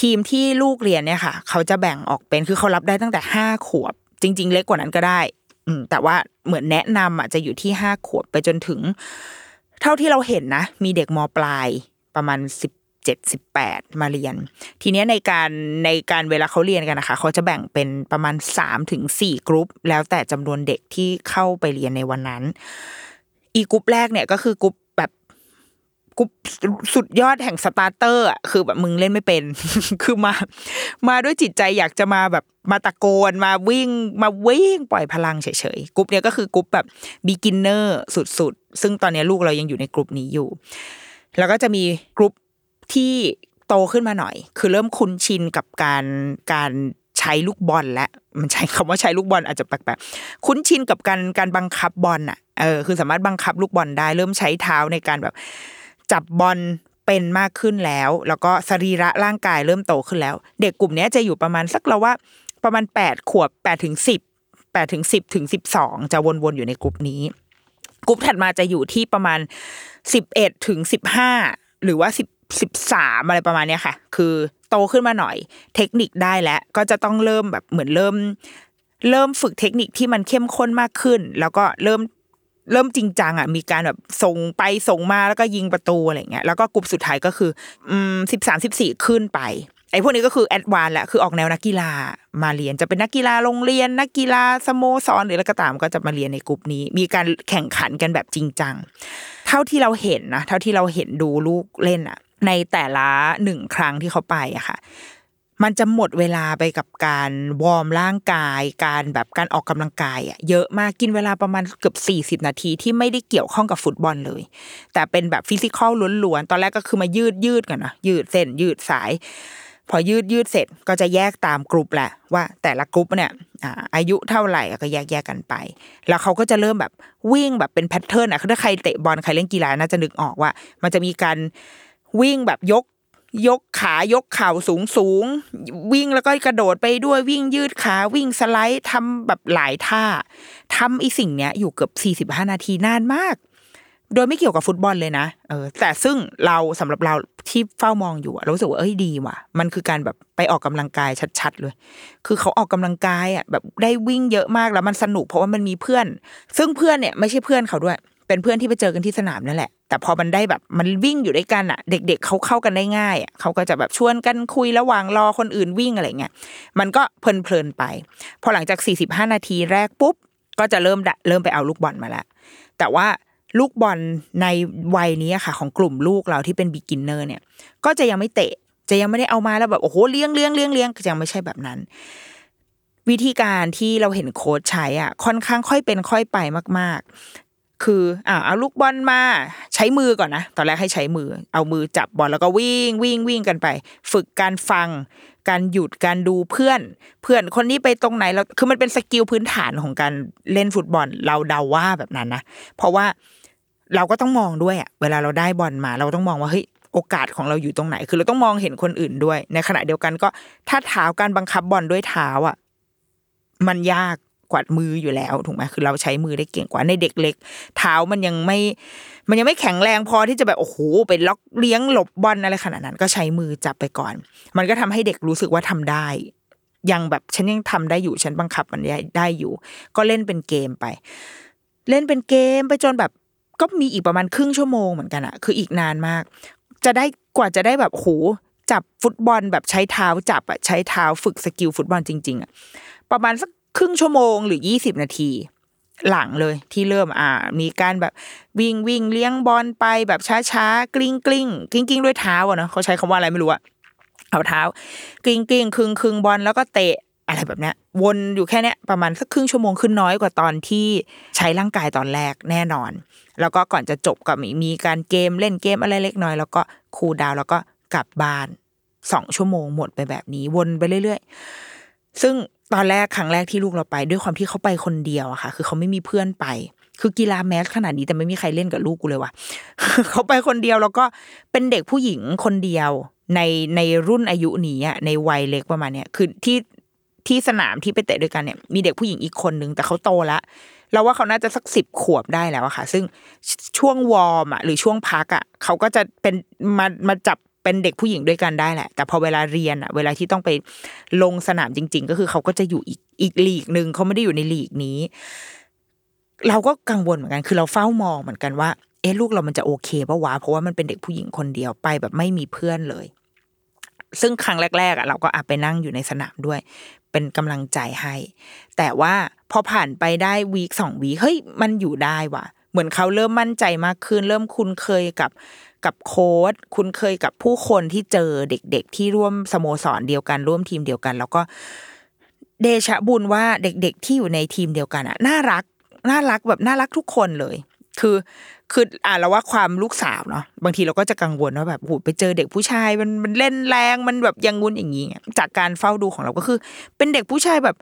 ทีมที่ลูกเรียนเนี่ยค่ะ เขาจะแบ่งออกเป็นคือเขารับได้ตั้งแต่ห้าขวบ จริง ๆ เล็กกว่านั้นก็ได้ อืแต่ว่าเหมือนแนะนำอะจะอยู่ที่ห้าขวบไปจนถึง เท่าที่เราเห็นนะ มีเด็กมปลายประมาณสิบเจ็ดสิบแปดมาเรียน ทีเนี้ยในการในการเวลาเขาเรียนกันนะคะ เขาจะแบ่งเป็นประมาณสามถึงสี่กรุ๊ป แล้วแต่จำนวนเด็กที่เข้าไปเรียนในวันนั้น ไอีกรุ๊ปแรกเนี่ยก็คือ group group สุดยอดแห่ง starter อะคือแบบมึงเล่นไม่เป็น คือมา มาด้วยจิตใจอยากจะมาแบบมาตะโกนมาวิ่งมาวิ่งปล่อยพลังเฉยๆกรุ๊ปเนี้ยก็คือกรุ๊ปแบบ beginner สุดๆ ซึ่งตอนนี้ลูกเรายังอยู่ในกรุ๊ปนี้อยู่ แล้วก็จะมีกรุ๊ปที่โตขึ้นมาหน่อย คือเริ่มคุ้นชินกับการการใช้ลูกบอลและมันใช้คำว่าใช้ลูกบอลอาจจะแปลกๆคุ้นชินกับการการบังคับบอลอะเออคือสามารถบังคับลูกบอลได้ เริ่มใช้เท้าในการแบบ จับบอลเป็นมากขึ้นแล้ว แล้วก็สรีระร่างกายเริ่มโตขึ้นแล้ว เด็กกลุ่มนี้จะอยู่ประมาณสักเราว่าประมาณแปดขวบแปดถึงสิบแปดถึงสิบถึงสิบสองจะวนๆอยู่ในกลุ่มนี้กลุ่มถัดมาจะอยู่ที่ประมาณสิบเอ็ดถึงสิบห้าหรือว่าสิบสิบสามอะไรประมาณเนี้ยค่ะ คือโตขึ้นมาหน่อย เทคนิคได้แล้วก็จะต้องเริ่มแบบเหมือนเริ่ม เริ่มฝึกเทคนิคที่มันเข้มข้นมากขึ้น แล้วก็เริ่ม เริ่มจริงจังอะมีการแบบส่งไปส่งมาแล้วก็ยิงประตูอะไรเงี้ยแล้วก็กลุ่มสุดท้ายก็คืออืมสิบสามสิบสี่ขึ้นไปไอ้พวกนี้ก็คือแอดวานแหละคือออกแนวนักกีฬามาเรียนจะเป็นนักกีฬาโรงเรียน นักกีฬาสโมสรหรืออะไรก็ตามก็จะมาเรียนในกลุ่มนี้ มีการแข่งขันกันแบบจริงจัง เท่าที่เราเห็นนะเท่าที่เราเห็นดูลูกเล่นอะในแต่ละหนึ่งครั้งที่เขาไปอะค่ะ มันจะหมดเวลาไปกับการวอร์มร่างกาย การแบบการออกกำลังกายอะเยอะมากกินเวลาประมาณเกือบสี่สิบนาทีที่ไม่ได้เกี่ยวข้องกับฟุตบอลเลย แต่เป็นแบบ physical ล้วนๆ ตอนแรกก็คือมายืดยืดกันนะยืดเส้นยืดสาย พอยืดยืดเสร็จก็จะแยกตามกลุ่มแหละว่าแต่ละกลุ่มเนี่ยอายุเท่าไหร่ก็แยกแยกกันไป แล้วเขาก็จะเริ่มแบบวิ่งแบบเป็น pattern อะถ้าใครเตะบอลใครเล่นกีฬาน่าจะนึกออกว่า มันจะมีการวิ่งแบบยก ยกขายกเข่าสูงสูงวิ่งแล้วก็กระโดดไปด้วยวิ่งยืดขาวิ่งสไลด์ทำแบบหลายท่าทำอีสิ่งเนี้ยอยู่เกือบสี่สิบห้านาทีนานมาก โดยไม่เกี่ยวกับฟุตบอลเลยนะเออแต่ซึ่งเราสำหรับเราที่เฝ้ามองอยู่เรารู้สึกว่าเอ้ยดีว่ะ มันคือการแบบไปออกกำลังกายชัดๆเลย คือเขาออกกำลังกายอะแบบได้วิ่งเยอะมากแล้วมันสนุกเพราะว่ามันมีเพื่อน ซึ่งเพื่อนเนี่ยไม่ใช่เพื่อนเขาด้วย เป็นเพื่อนที่ไปเจอกันที่สนามนั่นแหละ แต่พอมันได้แบบมันวิ่งอยู่ด้วยกันอะ เด็ก ๆเขาเข้ากันได้ง่ายอะเขาก็จะแบบชวนกันคุยระหว่างรอคนอื่นวิ่งอะไรเงี้ยมันก็เพลินๆไป พอหลังจาก 45 นาทีแรกปุ๊บก็จะเริ่มเริ่มไปเอาลูกบอลมาแล้วแต่ว่าลูกบอลในวัยนี้ค่ะ ของกลุ่มลูกเราที่เป็น beginner เนี่ย ก็จะยังไม่เตะ จะยังไม่ได้เอามาแล้วแบบโอ้โหเลี้ยงเลี้ยงเลี้ยงเลี้ยงยังไม่ใช่แบบนั้น วิธีการที่เราเห็นโค้ชใช้อะค่อนข้างค่อยเป็นค่อยไปมาก ๆ คืออ่าเอาลูกบอลมาใช้มือก่อนนะตอนแรกให้ใช้มือ เอามือจับบอลแล้วก็วิ่งวิ่งวิ่งกันไป ฝึกการฟัง การหยุดการดูเพื่อน เพื่อนคนนี้ไปตรงไหนเราคือมันเป็นสกิลพื้นฐานของการเล่นฟุตบอล เราเดาว่าแบบนั้นนะเพราะว่าเราก็ต้องมองด้วยอะเวลาเราได้บอลมา เราต้องมองว่าเฮ้ยโอกาสของเราอยู่ตรงไหน คือเราต้องมองเห็นคนอื่นด้วย ในขณะเดียวกันก็ถ้าเท้าการบังคับบอลด้วยเท้าอะ มันยาก กว่ามืออยู่แล้วถูกไหมคือเราใช้มือได้เก่งกว่าในเด็กเล็ก เท้ามันยังไม่ มันยังไม่แข็งแรงพอที่จะแบบโอ้โหไปล็อกเลี้ยงหลบบอลอะไรขนาดนั้น ก็ใช้มือจับไปก่อน มันก็ทำให้เด็กรู้สึกว่าทำได้ ยังแบบฉันยังทำได้อยู่ฉันบังคับมันได้อยู่ ก็เล่นเป็นเกมไป เล่นเป็นเกมไปจนแบบก็มีอีกประมาณครึ่งชั่วโมงเหมือนกันอะคืออีกนานมาก จะได้กว่าจะได้แบบโหจับฟุตบอลแบบใช้เท้าจับอะใช้เท้าฝึก skill ฟุตบอลจริง ๆอะประมาณสัก ครึ่งชั่วโมงหรือยี่สิบนาที หลังเลยที่เริ่มอ่า มีการแบบวิ่งวิ่งเลี้ยงบอลไปแบบช้าช้ากลิ้งกลิ้งกลิ้งกลิ้งด้วยเท้าอะเนาะเขาใช้คำว่าอะไรไม่รู้อะเอาเท้ากลิ้งกลิ้งคลึงคลึงบอลแล้วก็เตะอะไรแบบเนี้ยวนอยู่แค่เนี้ยประมาณสักครึ่งชั่วโมงขึ้นน้อยกว่าตอนที่ใช้ร่างกายตอนแรกแน่นอน แล้วก็ก่อนจะจบก็มีมีการเกมเล่นเกมอะไรเล็กน้อย แล้วก็ cool down แล้วก็กลับบ้านสองชั่วโมงหมดไปแบบนี้วนไปเรื่อย ๆ ซึ่ง ตอนแรกครั้งแรกที่ลูกเราไป ด้วยความที่เขาไปคนเดียวอะค่ะ คือเขาไม่มีเพื่อนไป คือกีฬาแมสขนาดนี้แต่ไม่มีใครเล่นกับลูกกูเลยว่ะเขาไปคนเดียวแล้วก็เป็นเด็กผู้หญิงคนเดียวในในรุ่นอายุนี้อะในวัยเล็กประมาณเนี้ยคือที่ที่สนามที่ไปเตะด้วยกันเนี่ยมีเด็กผู้หญิงอีกคนนึงแต่เขาโตแล้วเราว่าเขาน่าจะสักสิบขวบได้แล้วอะค่ะ ซึ่งช่วงวอร์มอะหรือช่วงพักอะเขาก็จะเป็นมามาจับ เป็นเด็กผู้หญิงด้วยกันได้แหละ แต่พอเวลาเรียนอะเวลาที่ต้องไปลงสนามจริง ๆ ก็คือเขาก็จะอยู่อีกอีกลีกหนึ่งเขาไม่ได้อยู่ในลีกนี้ เราก็กังวลเหมือนกัน คือเราเฝ้ามองเหมือนกันว่า เอ๊ะลูกเรามันจะโอเคปะวะเพราะว่ามันเป็นเด็กผู้หญิงคนเดียวไปแบบไม่มีเพื่อนเลย ซึ่งครั้งแรกๆอะเราก็อาไปนั่งอยู่ในสนามด้วย เป็นกำลังใจให้ แต่ว่าพอผ่านไปได้วีคสองวีคเฮ้ยมันอยู่ได้ว่ะ เหมือนเขาเริ่มมั่นใจมากขึ้น เริ่มคุ้นเคยกับ กับโค้ดคุ้นเคยกับผู้คนที่เจอเด็ก ๆ ที่ร่วมสโมสรเดียวกันร่วมทีมเดียวกัน แล้วก็เดชะบุญว่าเด็ก ๆ ที่อยู่ในทีมเดียวกันอะน่ารักน่ารักแบบน่ารักทุกคนเลย คือคืออ่าเราว่าความลูกสาวเนาะบางทีเราก็จะกังวลว่าแบบโหไปเจอเด็กผู้ชายมันมันเล่นแรงมันแบบยังงุนอย่างงี้จากการเฝ้าดูของเราก็คือ เป็นเด็กผู้ชายแบบ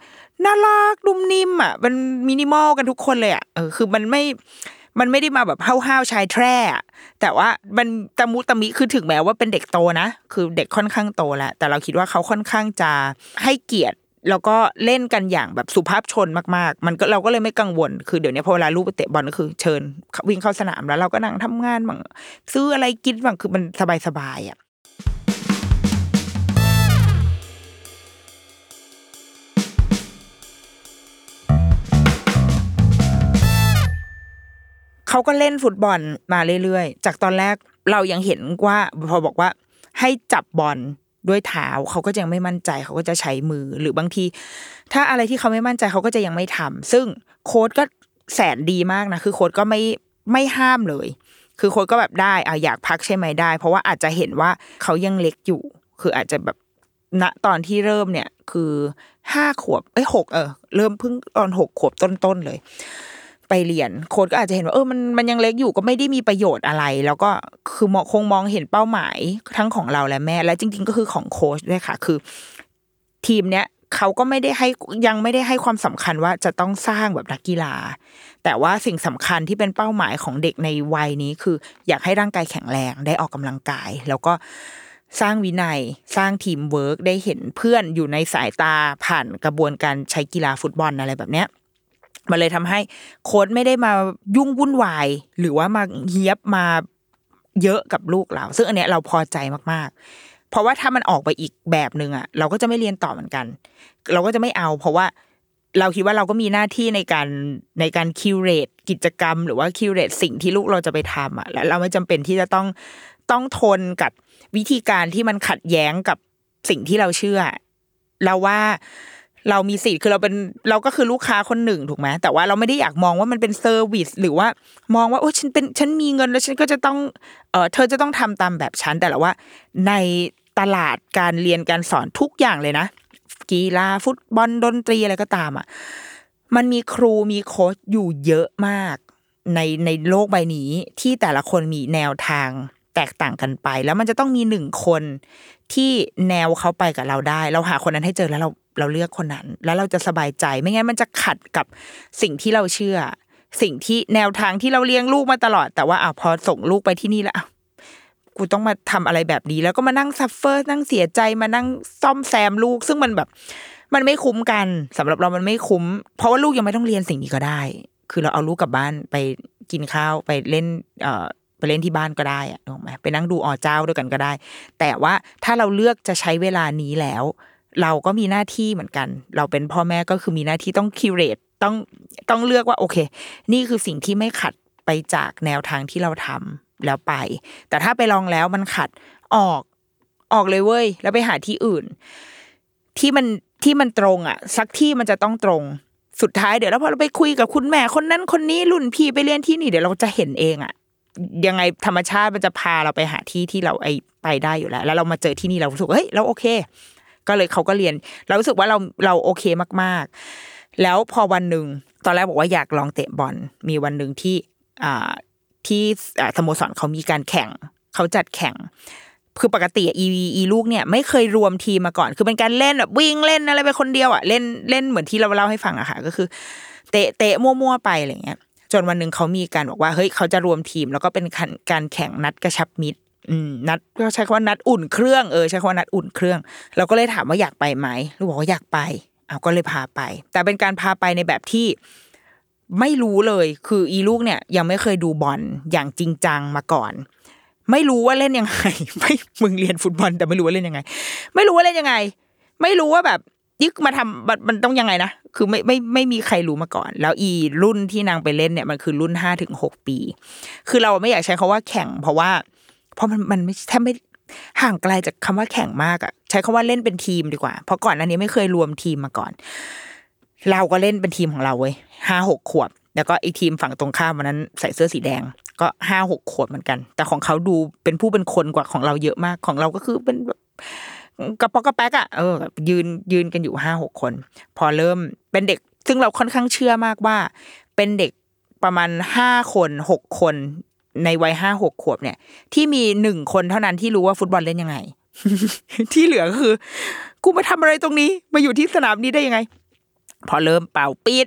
น่ารักนุ่มนิ่มอะมันมินิมอลกันทุกคนเลยอะเออคือมันไม่ มันไม่ได้มาแบบห้าวๆชายแท้อะแต่ว่ามันตะมุตะมิคือถึงแม้ว่าเป็นเด็กโตนะ คือเด็กค่อนข้างโตแล้วแต่เราคิดว่าเขาค่อนข้างจะให้เกียรติแล้วก็เล่นกันอย่างแบบสุภาพชนมากๆ มันก็เราก็เลยไม่กังวล คือเดี๋ยวนี้พอเวลาลูกไปเตะบอลก็คือเชิญวิ่งเข้าสนามแล้วเราก็นั่งทำงานบางซื้ออะไรกินบางคือมันสบายๆอะ เขาก็เล่นฟุตบอลมาเรื่อยๆ จากตอนแรกเรายังเห็นว่าพอบอกว่าให้จับบอลด้วยเท้าเขาก็ยังไม่มั่นใจเขาก็จะใช้มือหรือบางที ถ้าอะไรที่เขาไม่มั่นใจเขาก็จะยังไม่ทำซึ่งโค้ดก็แสนดีมากนะคือโค้ดก็ไม่ไม่ห้ามเลย คือโค้ดก็แบบได้อะอยากพักใช่ไหมได้ เพราะว่าอาจจะเห็นว่าเขายังเล็กอยู่ คืออาจจะแบบณตอนที่เริ่มเนี่ยคือห้าขวบเอ้ยหกเออเริ่มเพิ่งตอนหกขวบต้นๆเลย ไปเรียนโค้ดก็อาจจะเห็นว่าเออมันมันยังเล็กอยู่ก็ไม่ได้มีประโยชน์อะไร แล้วก็คือมองคงมองเห็นเป้าหมายทั้งของเราและแม่ และจริง ๆ ก็คือของโค้ชด้วยค่ะ คือ ทีมเนี้ยเขาก็ไม่ได้ให้ยังไม่ได้ให้ความสำคัญว่าจะต้องสร้างแบบนักกีฬา แต่ว่าสิ่งสำคัญที่เป็นเป้าหมายของเด็กในวัยนี้คือ อยากให้ร่างกายแข็งแรงได้ออกกำลังกาย แล้วก็สร้างวินัยสร้างทีมเวิร์กได้เห็นเพื่อนอยู่ในสายตาผ่านกระบวนการใช้กีฬาฟุตบอลอะไรแบบเนี้ย มันเลยทำให้โค้ชไม่ได้มายุ่งวุ่นวาย หรือว่ามาเฮี้ยบมาเยอะกับลูกเรา ซึ่งอันเนี้ยเราพอใจมากๆ เพราะว่าถ้ามันออกไปอีกแบบหนึ่งอะเราก็จะไม่เรียนต่อเหมือนกัน เราก็จะไม่เอา เพราะว่าเราคิดว่าเราก็มีหน้าที่ในการในการ curate กิจกรรม หรือว่า curate สิ่งที่ลูกเราจะไปทำอะและเราไม่จำเป็นที่จะต้องต้องทนกับวิธีการที่มันขัดแย้งกับสิ่งที่เราเชื่อ เราว่า เรามีสิทธิ์คือเราเป็นเราก็คือลูกค้าคนหนึ่งถูกไหมแต่ว่าเราไม่ได้อยากมองว่ามันเป็น service หรือว่ามองว่าโอ้ฉันเป็นฉันมีเงินแล้วฉันก็จะต้องเออเธอจะต้องทำตามแบบฉันแต่ละว่า ในตลาดการเรียนการสอนทุกอย่างเลยนะกีฬาฟุตบอลดนตรีอะไรก็ตามอะมันมีครูมีโค้ชอยู่เยอะมาก ในในโลกใบนี้ที่แต่ละคนมีแนวทางแตกต่างกันไป แล้วมันจะต้องมีหนึ่งคนที่แนวเขาไปกับเราได้ เราหาคนนั้นให้เจอแล้วเรา เราเลือกคนนั้น แล้วเราจะสบายใจไม่งั้นมันจะขัดกับสิ่งที่เราเชื่อ สิ่งที่แนวทางที่เราเลี้ยงลูกมาตลอด แต่ว่าอะพอส่งลูกไปที่นี่แล้วกูต้องมาทำอะไรแบบนี้ แล้วก็มานั่ง suffer นั่งเสียใจมานั่งซ่อมแซมลูก ซึ่งมันแบบ มันไม่คุ้มกันสำหรับเรามันไม่คุ้ม เพราะว่าลูกยังไม่ต้องเรียนสิ่งนี้ก็ได้ คือเราเอาลูกกลับบ้านไปกินข้าวไปเล่น เอ่อไปเล่นที่บ้านก็ได้อะถูกไหมไปนั่งดูอ๋อเจ้าด้วยกันก็ได้ แต่ว่าถ้าเราเลือกจะใช้เวลานี้แล้ว เราก็มีหน้าที่เหมือนกัน เราเป็นพ่อแม่ก็คือมีหน้าที่ต้องคิวเรตต้องต้องเลือกว่าโอเค นี่คือสิ่งที่ไม่ขัดไปจากแนวทางที่เราทำแล้วไป แต่ถ้าไปลองแล้วมันขัดออกออกเลยเว้ย แล้วไปหาที่อื่น ที่มันที่มันตรงอะ สักที่มันจะต้องตรงสุดท้ายเดี๋ยวแล้วพอเราไปคุยกับคุณแม่คนนั้นคนนี้รุ่นพี่ไปเรียนที่นี่เดี๋ยวเราจะเห็นเองอะยังไงธรรมชาติมันจะพาเราไปหาที่ที่เราไอไปได้อยู่แล้ว แล้วเรามาเจอที่นี่เรารู้สึกเฮ้ยเราโอเค ก็เลยเขาก็เรียน เรารู้สึกว่าเราเราโอเคมากๆ แล้วพอวันหนึ่งตอนแรกบอกว่าอยากลองเตะบอลมีวันหนึ่งที่อ่าที่สโมสรเขามีการแข่งเขาจัดแข่งคือปกติอีอีลูกเนี่ยไม่เคยรวมทีมมาก่อน คือเป็นการเล่นแบบวิ่งเล่นอะไรไปคนเดียวอะเล่นเล่นเหมือนที่เราเล่าให้ฟังอะค่ะ ก็คือ เตะเตะมั่วๆไปอะไรเงี้ยจนวันหนึ่งเขามีการบอกว่าเฮ้ยเขาจะรวมทีม แล้วก็เป็นการแข่งนัดกระชับมิตร นัดก็ใช้คำว่านัดอุ่นเครื่องเออใช้คำว่านัดอุ่นเครื่อง เราก็เลยถามว่าอยากไปไหมลูกบอกว่าอยากไปเอาก็เลยพาไป แต่เป็นการพาไปในแบบที่ไม่รู้เลย คืออีลูกเนี่ย ยังไม่เคยดูบอลอย่างจริงจังมาก่อน ไม่รู้ว่าเล่นยังไง ไม่มึงเรียนฟุตบอลแต่ไม่รู้ว่าเล่นยังไง ไม่รู้ว่าเล่นยังไง ไม่รู้ว่าแบบยึกมาทำมันมันต้องยังไงนะคือไม่ไม่ไม่มีใครรู้มาก่อน แล้วอีรุ่นที่นางไปเล่นเนี่ยมันคือรุ่นห้าถึงหกปี คือเราไม่อยากใช้คาว่าแข่ง เพราะว่า เพราะมันมันไม่แทบไม่ห่างไกลจากคำว่าแข่งมากอะใช้คาว่าเล่นเป็นทีมดีกว่า เพราะก่อนอันนี้ไม่เคยรวมทีมมาก่อน เราก็เล่นเป็นทีมของเราเว้ยห้าหกขวบ แล้วก็ไอีทีมฝั่งตรงข้ามวันนั้นใส่เสื้อสีแดง ก็ห้าหกขวบเหมือนกัน แต่ของเขาดูเป็นผู้เป็นคนกว่าของเราเยอะมากของเราก็คือเป็นแบบกระปอกกระแป๊กอะเออยืนยืนกันอยู่ห้าหกคน พอเริ่มเป็นเด็กซึ่งเราค่อนข้างเชื่อมากว่า เป็นเด็กประมาณห้าคนหกคน ในวัยห้าหกขวบเนี่ย ที่มีหนึ่งคนเท่านั้นที่รู้ว่าฟุตบอลเล่นยังไง ที่เหลือก็คือ กูมาทำอะไรตรงนี้ มาอยู่ที่สนามนี้ได้ยังไง พอเริ่มเป่าปี๊ด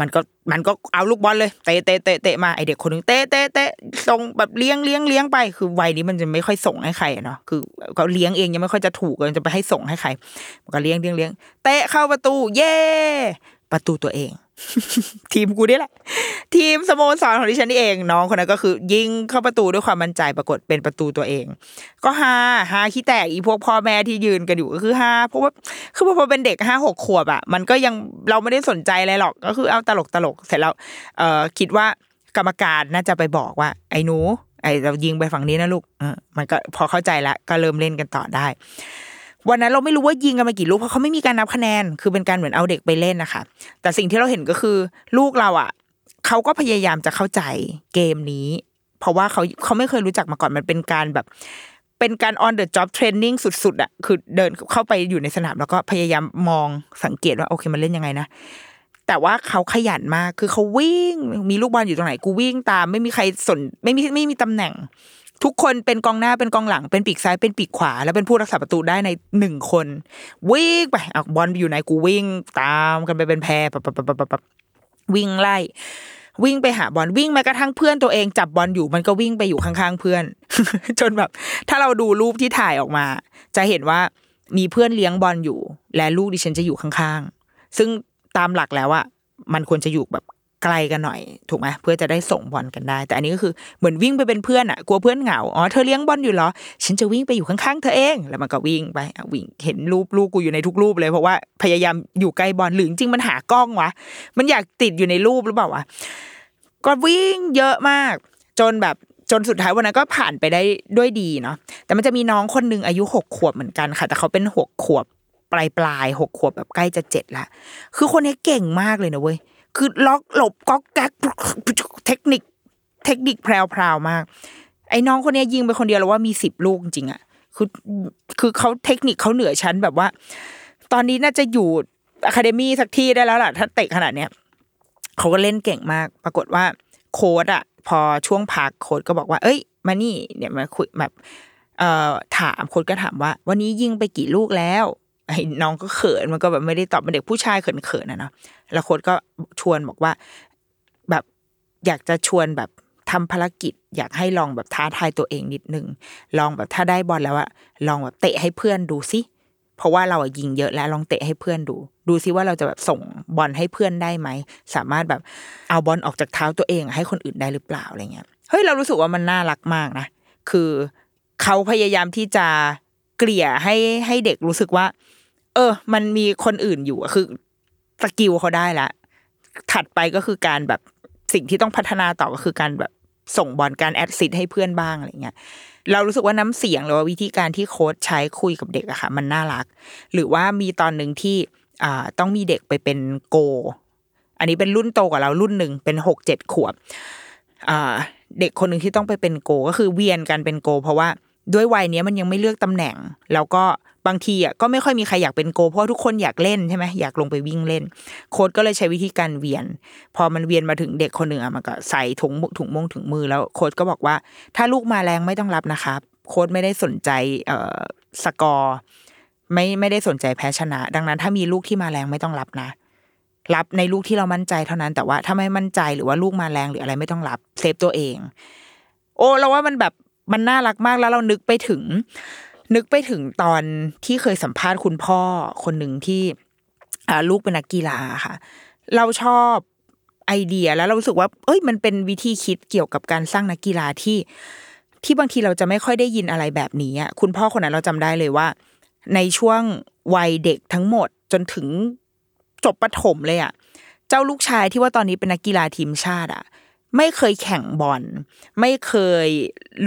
มันก็มันก็เอาลูกบอลเลยเตะเตะเตะเตะมาไอเด็กคนหนึงเตะเตะเตะส่งแบบเลี้ยงเลี้ยงเลี้ยงไป คือวัยนี้มันจะไม่ค่อยส่งให้ใครเนาะคือเขาเลี้ยงเองยังไม่ค่อยจะถูกเลยจะไปให้ส่งให้ใครมันก็เลี้ยงเลี้ยงเลี้ยงเตะเข้าประตู เย่ ประตูตัวเอง ทีมกูนี่แหละ ทีมสโมสรของดิฉันนี่เอง น้องคนนั้นก็คือยิงเข้าประตูด้วยความมั่นใจปรากฏเป็นประตูตัวเอง ก็ฮาฮาขี้แตกอีพวกพ่อแม่ที่ยืนกันอยู่ก็คือฮาเพราะว่าคือพอเป็นเด็กห้าหกขวบอะ มันก็ยังเราไม่ได้สนใจอะไรหรอกก็คือเอาตลกตลกเสร็จแล้วเอ่อคิดว่ากรรมการน่าจะไปบอกว่า ไอ้หนูไอ้เรายิงไปฝั่งนี้นะลูกอมันก็พอเข้าใจละก็เริ่มเล่นกันต่อได้ วันนั้นเราไม่รู้ว่ายิงกันมากี่ลูกเพราะเขาไม่มีการนับคะแนน คือเป็นการเหมือนเอาเด็กไปเล่นนะคะ แต่สิ่งที่เราเห็นก็คือลูกเราอะเขาก็พยายามจะเข้าใจเกมนี้ เพราะว่าเขาเขาไม่เคยรู้จักมาก่อนมันเป็นการแบบ เป็นการ on the job training สุดๆอะคือเดินเข้าไปอยู่ในสนามแล้วก็พยายามมองสังเกตว่าโอเคมันเล่นยังไงนะแต่ว่าเขาขยันมากคือเขาวิ่งมีลูกบอลอยู่ตรงไหนกูวิ่งตาม ไม่มีใครสนไม่มีไม่มีตำแหน่ง ทุกคนเป็นกองหน้าเป็นกองหลังเป็นปีกซ้ายเป็นปีกขวา แล้วเป็นผู้รักษาประตูได้ในหนึ่งคน วิ่งไปอะบอลอยู่ไหนกูวิ่ง ตามกันไปเป็นแพรปับปับปับปับปับปับวิ่งไล่วิ่งไปหาบอลวิ่งแม้กระทั่งเพื่อนตัวเองจับบอลอยู่มันก็วิ่งไปอยู่ข้างๆ เพื่อน จนแบบ ถ้าเราดูรูปที่ถ่ายออกมา จะเห็นว่ามีเพื่อนเลี้ยงบอลอยู่ และลูกดิฉันจะอยู่ข้างๆ ซึ่งตามหลักแล้วอะมันควรจะอยู่แบบ ไกลกันหน่อย ถูกไหมเพื่อจะได้ส่งบอลกันได้ แต่อันนี้ก็คือเหมือนวิ่งไปเป็นเพื่อนอะกลัวเพื่อนเหงาอ๋อเธอเลี้ยงบอลอยู่เหรอฉันจะวิ่งไปอยู่ข้างๆเธอเอง แล้วมันก็วิ่งไปวิ่งเห็นรูปลูกกูอยู่ในทุกรูปเลยเพราะว่าพยายามอยู่ใกล้บอลหรือจริงมันหากล้องวะมันอยากติดอยู่ในรูปหรือเปล่าวะก็วิ่งเยอะมาก จนแบบจนสุดท้ายวันนั้นก็ผ่านไปได้ด้วยดีเนาะแต่มันจะมีน้องคนหนึ่งอายุหกขวบเหมือนกันค่ะ แต่เขาเป็นหกขวบปลายปลายๆหกขวบแบบใกล้จะเจ็ดละคือคนนี้เก่งมากเลยนะเว้ย คือล็อกหลบก๊อกแก๊กเทคนิค เทคนิคแพรวๆมาก ไอ้น้องคนนี้ยิงไปคนเดียวแล้วว่ามีสิบลูกจริงอะคือคือเขาเทคนิคเขาเหนือชั้นแบบว่า ตอนนี้น่าจะอยู่อะคาเดมี่สักที่ได้แล้วล่ะ ถ้าเตะขนาดเนี้ยเขาก็เล่นเก่งมาก ปรากฏว่าโค้ดอะ พอช่วงพักโค้ดก็บอกว่า เอ้ย มานี่เนี่ยมาคุยแบบเอ่อถามโค้ดก็ถามว่า วันนี้ยิงไปกี่ลูกแล้ว ไอ้น้องก็เขินมันก็แบบไม่ได้ตอบเป็นเด็กผู้ชายเขินๆนะเนาะแล้วโค้ดก็ชวนบอกว่า แบบอยากจะชวนแบบทำภารกิจ อยากให้ลองแบบท้าทายตัวเองนิดนึงลองแบบถ้าได้บอลแล้วอะลองแบบเตะให้เพื่อนดูสิเพราะว่าเราอะยิงเยอะแล้วลองเตะให้เพื่อนดู ดูซิว่าเราจะแบบส่งบอลให้เพื่อนได้ไหมสามารถแบบเอาบอลออกจากเท้าตัวเอง ให้คนอื่นได้หรือเปล่าอะไรเงี้ยเฮ้ยเรารู้สึกว่ามันน่ารักมากนะคือเขาพยายามที่จะ เกลี่ยให้ให้เด็กรู้สึกว่า เออ มันมีคนอื่นอยู่คือสกิลเขาได้ละถัดไปก็คือการแบบสิ่งที่ต้องพัฒนาต่อก็คือการแบบส่งบอลการแอดซิดให้เพื่อนบ้างอะไรเงี้ยเรารู้สึกว่าน้ำเสียงหรือว่าวิธีการที่โค้ชใช้คุยกับเด็กอะค่ะ มันน่ารัก หรือว่ามีตอนหนึ่งที่อ่าต้องมีเด็กไปเป็นโก อันนี้เป็นรุ่นโตกว่าเรารุ่นหนึ่งเป็นหกเจ็ดขวบอ่าเด็กคนหนึ่งที่ต้องไปเป็นโก ก็คือเวียนกันเป็นโก เพราะว่า ด้วยวัยนี้มันยังไม่เลือกตำแหน่ง แล้วก็บางทีอะก็ไม่ค่อยมีใครอยากเป็นโก เพราะทุกคนอยากเล่นใช่ไหมอยากลงไปวิ่งเล่น โค้ดก็เลยใช้วิธีการเวียน พอมันเวียนมาถึงเด็กคนหนึ่งอะมันก็ใส่ถุงถุงมงถุงมือแล้วโค้ดก็บอกว่า ถ้าลูกมาแรงไม่ต้องรับนะครับ โค้ดไม่ได้สนใจเอ่อสกอร์ไม่ไม่ได้สนใจแพ้ชนะ ดังนั้นถ้ามีลูกที่มาแรงไม่ต้องรับนะ รับในลูกที่เรามั่นใจเท่านั้นแต่ว่าถ้าไม่มั่นใจหรือว่าลูกมาแรงหรืออะไรไม่ต้องรับเซฟตัวเอง โอ้เราว่ามันแบบ มันน่ารักมากแล้วเรานึกไปถึง นึกไปถึงตอนที่เคยสัมภาษณ์คุณพ่อคนหนึ่งที่ลูกเป็นนักกีฬาค่ะ เราชอบไอเดียแล้วเรารู้สึกว่า เอ้ย มันเป็นวิธีคิดเกี่ยวกับการสร้างนักกีฬาที่ ที่บางทีเราจะไม่ค่อยได้ยินอะไรแบบนี้อะคุณพ่อคนนั้นเราจำได้เลยว่า ในช่วงวัยเด็กทั้งหมดจนถึงจบประถมเลยอะเจ้าลูกชายที่ว่าตอนนี้เป็นนักกีฬาทีมชาติอะ ไม่เคยแข่งบอลไม่เคย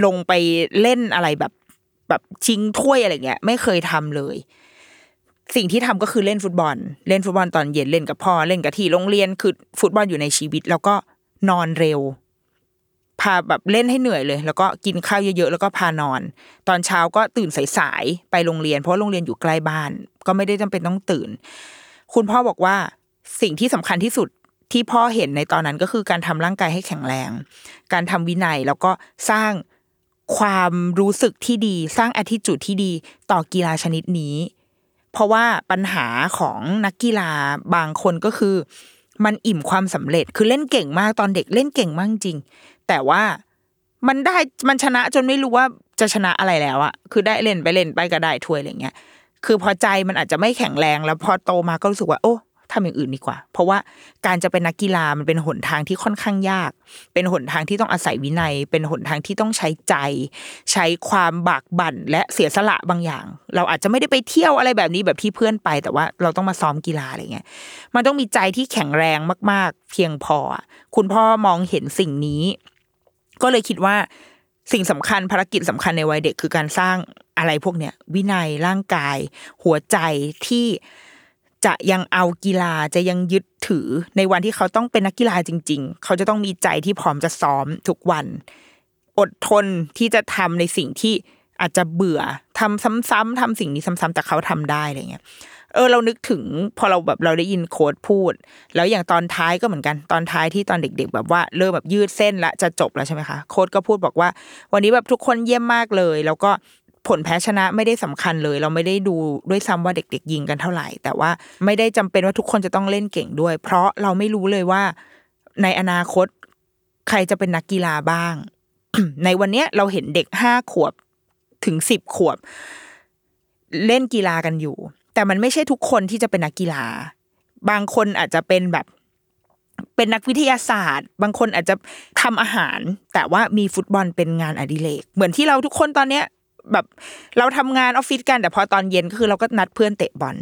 ลงไปเล่นอะไรแบบแบบชิงถ้วยอะไรเงี้ย ไม่เคยทำเลย สิ่งที่ทำก็คือเล่นฟุตบอล เล่นฟุตบอลตอนเย็นเล่นกับพ่อเล่นกับที่โรงเรียนคือฟุตบอลอยู่ในชีวิต แล้วก็นอนเร็ว พาแบบเล่นให้เหนื่อยเลย แล้วก็กินข้าวเยอะๆแล้วก็พานอน ตอนเช้าก็ตื่นสายๆไปโรงเรียน เพราะโรงเรียนอยู่ใกล้บ้าน ก็ไม่ได้จำเป็นต้องตื่น คุณพ่อบอกว่าสิ่งที่สำคัญที่สุด ที่พ่อเห็นในตอนนั้นก็คือการทำร่างกายให้แข็งแรง การทำวินัยแล้วก็สร้างความรู้สึกที่ดี สร้างอ t ิจุดที่ดีต่อกีฬาชนิดนี้ เพราะว่าปัญหาของนักกีฬาบางคนก็คือ มันอิ่มความสำเร็จคือเล่นเก่งมากตอนเด็กเล่นเก่งมากจริง แต่ว่ามันได้มันชนะจนไม่รู้ว่าจะชนะอะไรแล้วอะคือได้เล่นไปเล่นไปก็ได้ถ้วยอะไรเงี้ยคือพอใจมันอาจจะไม่แข็งแรงแล้วพอโตมาก็รู้สึกว่า โอ้ ทำอย่างอื่นดีกว่า เพราะว่าการจะเป็นนักกีฬามันเป็นหนทางที่ค่อนข้างยาก เป็นหนทางที่ต้องอาศัยวินัย เป็นหนทางที่ต้องใช้ใจ ใช้ความบากบั่นและเสียสละบางอย่าง เราอาจจะไม่ได้ไปเที่ยวอะไรแบบนี้แบบที่เพื่อนไปแต่ว่าเราต้องมาซ้อมกีฬาอะไรเงี้ยมันต้องมีใจที่แข็งแรงมาก ๆ เพียงพอ คุณพ่อมองเห็นสิ่งนี้ ก็เลยคิดว่าสิ่งสำคัญภารกิจสำคัญในวัยเด็กคือการสร้างอะไรพวกเนี้ยวินัยร่างกาย หัวใจที่ จะยังเอากีฬาจะยังยึดถือในวันที่เขาต้องเป็นนักกีฬาจริง ๆ เขาจะต้องมีใจที่พร้อมจะซ้อมทุกวัน อดทนที่จะทำในสิ่งที่อาจจะเบื่อทำซ้ำๆทำสิ่งนี้ซ้ำๆแต่เขาทำได้อะไรเงี้ยเออเรานึกถึงพอเราแบบเราได้ยินโค้ดพูด แล้วอย่างตอนท้ายก็เหมือนกันตอนท้ายที่ตอนเด็ก ๆ แบบว่าเริ่มแบบยืดเส้นละจะจบแล้วใช่ไหมคะโค้ดก็พูดบอกว่า วันนี้แบบทุกคนเยี่ยมมากเลย แล้วก็ ผลแพ้ชนะไม่ได้สำคัญเลย เราไม่ได้ดูด้วยซ้ำว่าเด็กๆยิงกันเท่าไหร่ แต่ว่าไม่ได้จำเป็นว่าทุกคนจะต้องเล่นเก่งด้วย เพราะเราไม่รู้เลยว่า ในอนาคต ใครจะเป็นนักกีฬาบ้าง ในวันเนี้ยเราเห็นเด็กห้าขวบถึงสิบขวบ เล่นกีฬากันอยู่ แต่มันไม่ใช่ทุกคนที่จะเป็นนักกีฬา บางคนอาจจะเป็นแบบเป็นนักวิทยาศาสตร์ บางคนอาจจะทำอาหาร แต่ว่ามีฟุตบอลเป็นงานอดิเรกเหมือนที่เราทุกคนตอนเนี้ย แบบเราทำงานออฟฟิศกัน แต่พอตอนเย็นก็คือเราก็นัดเพื่อนเตะบอล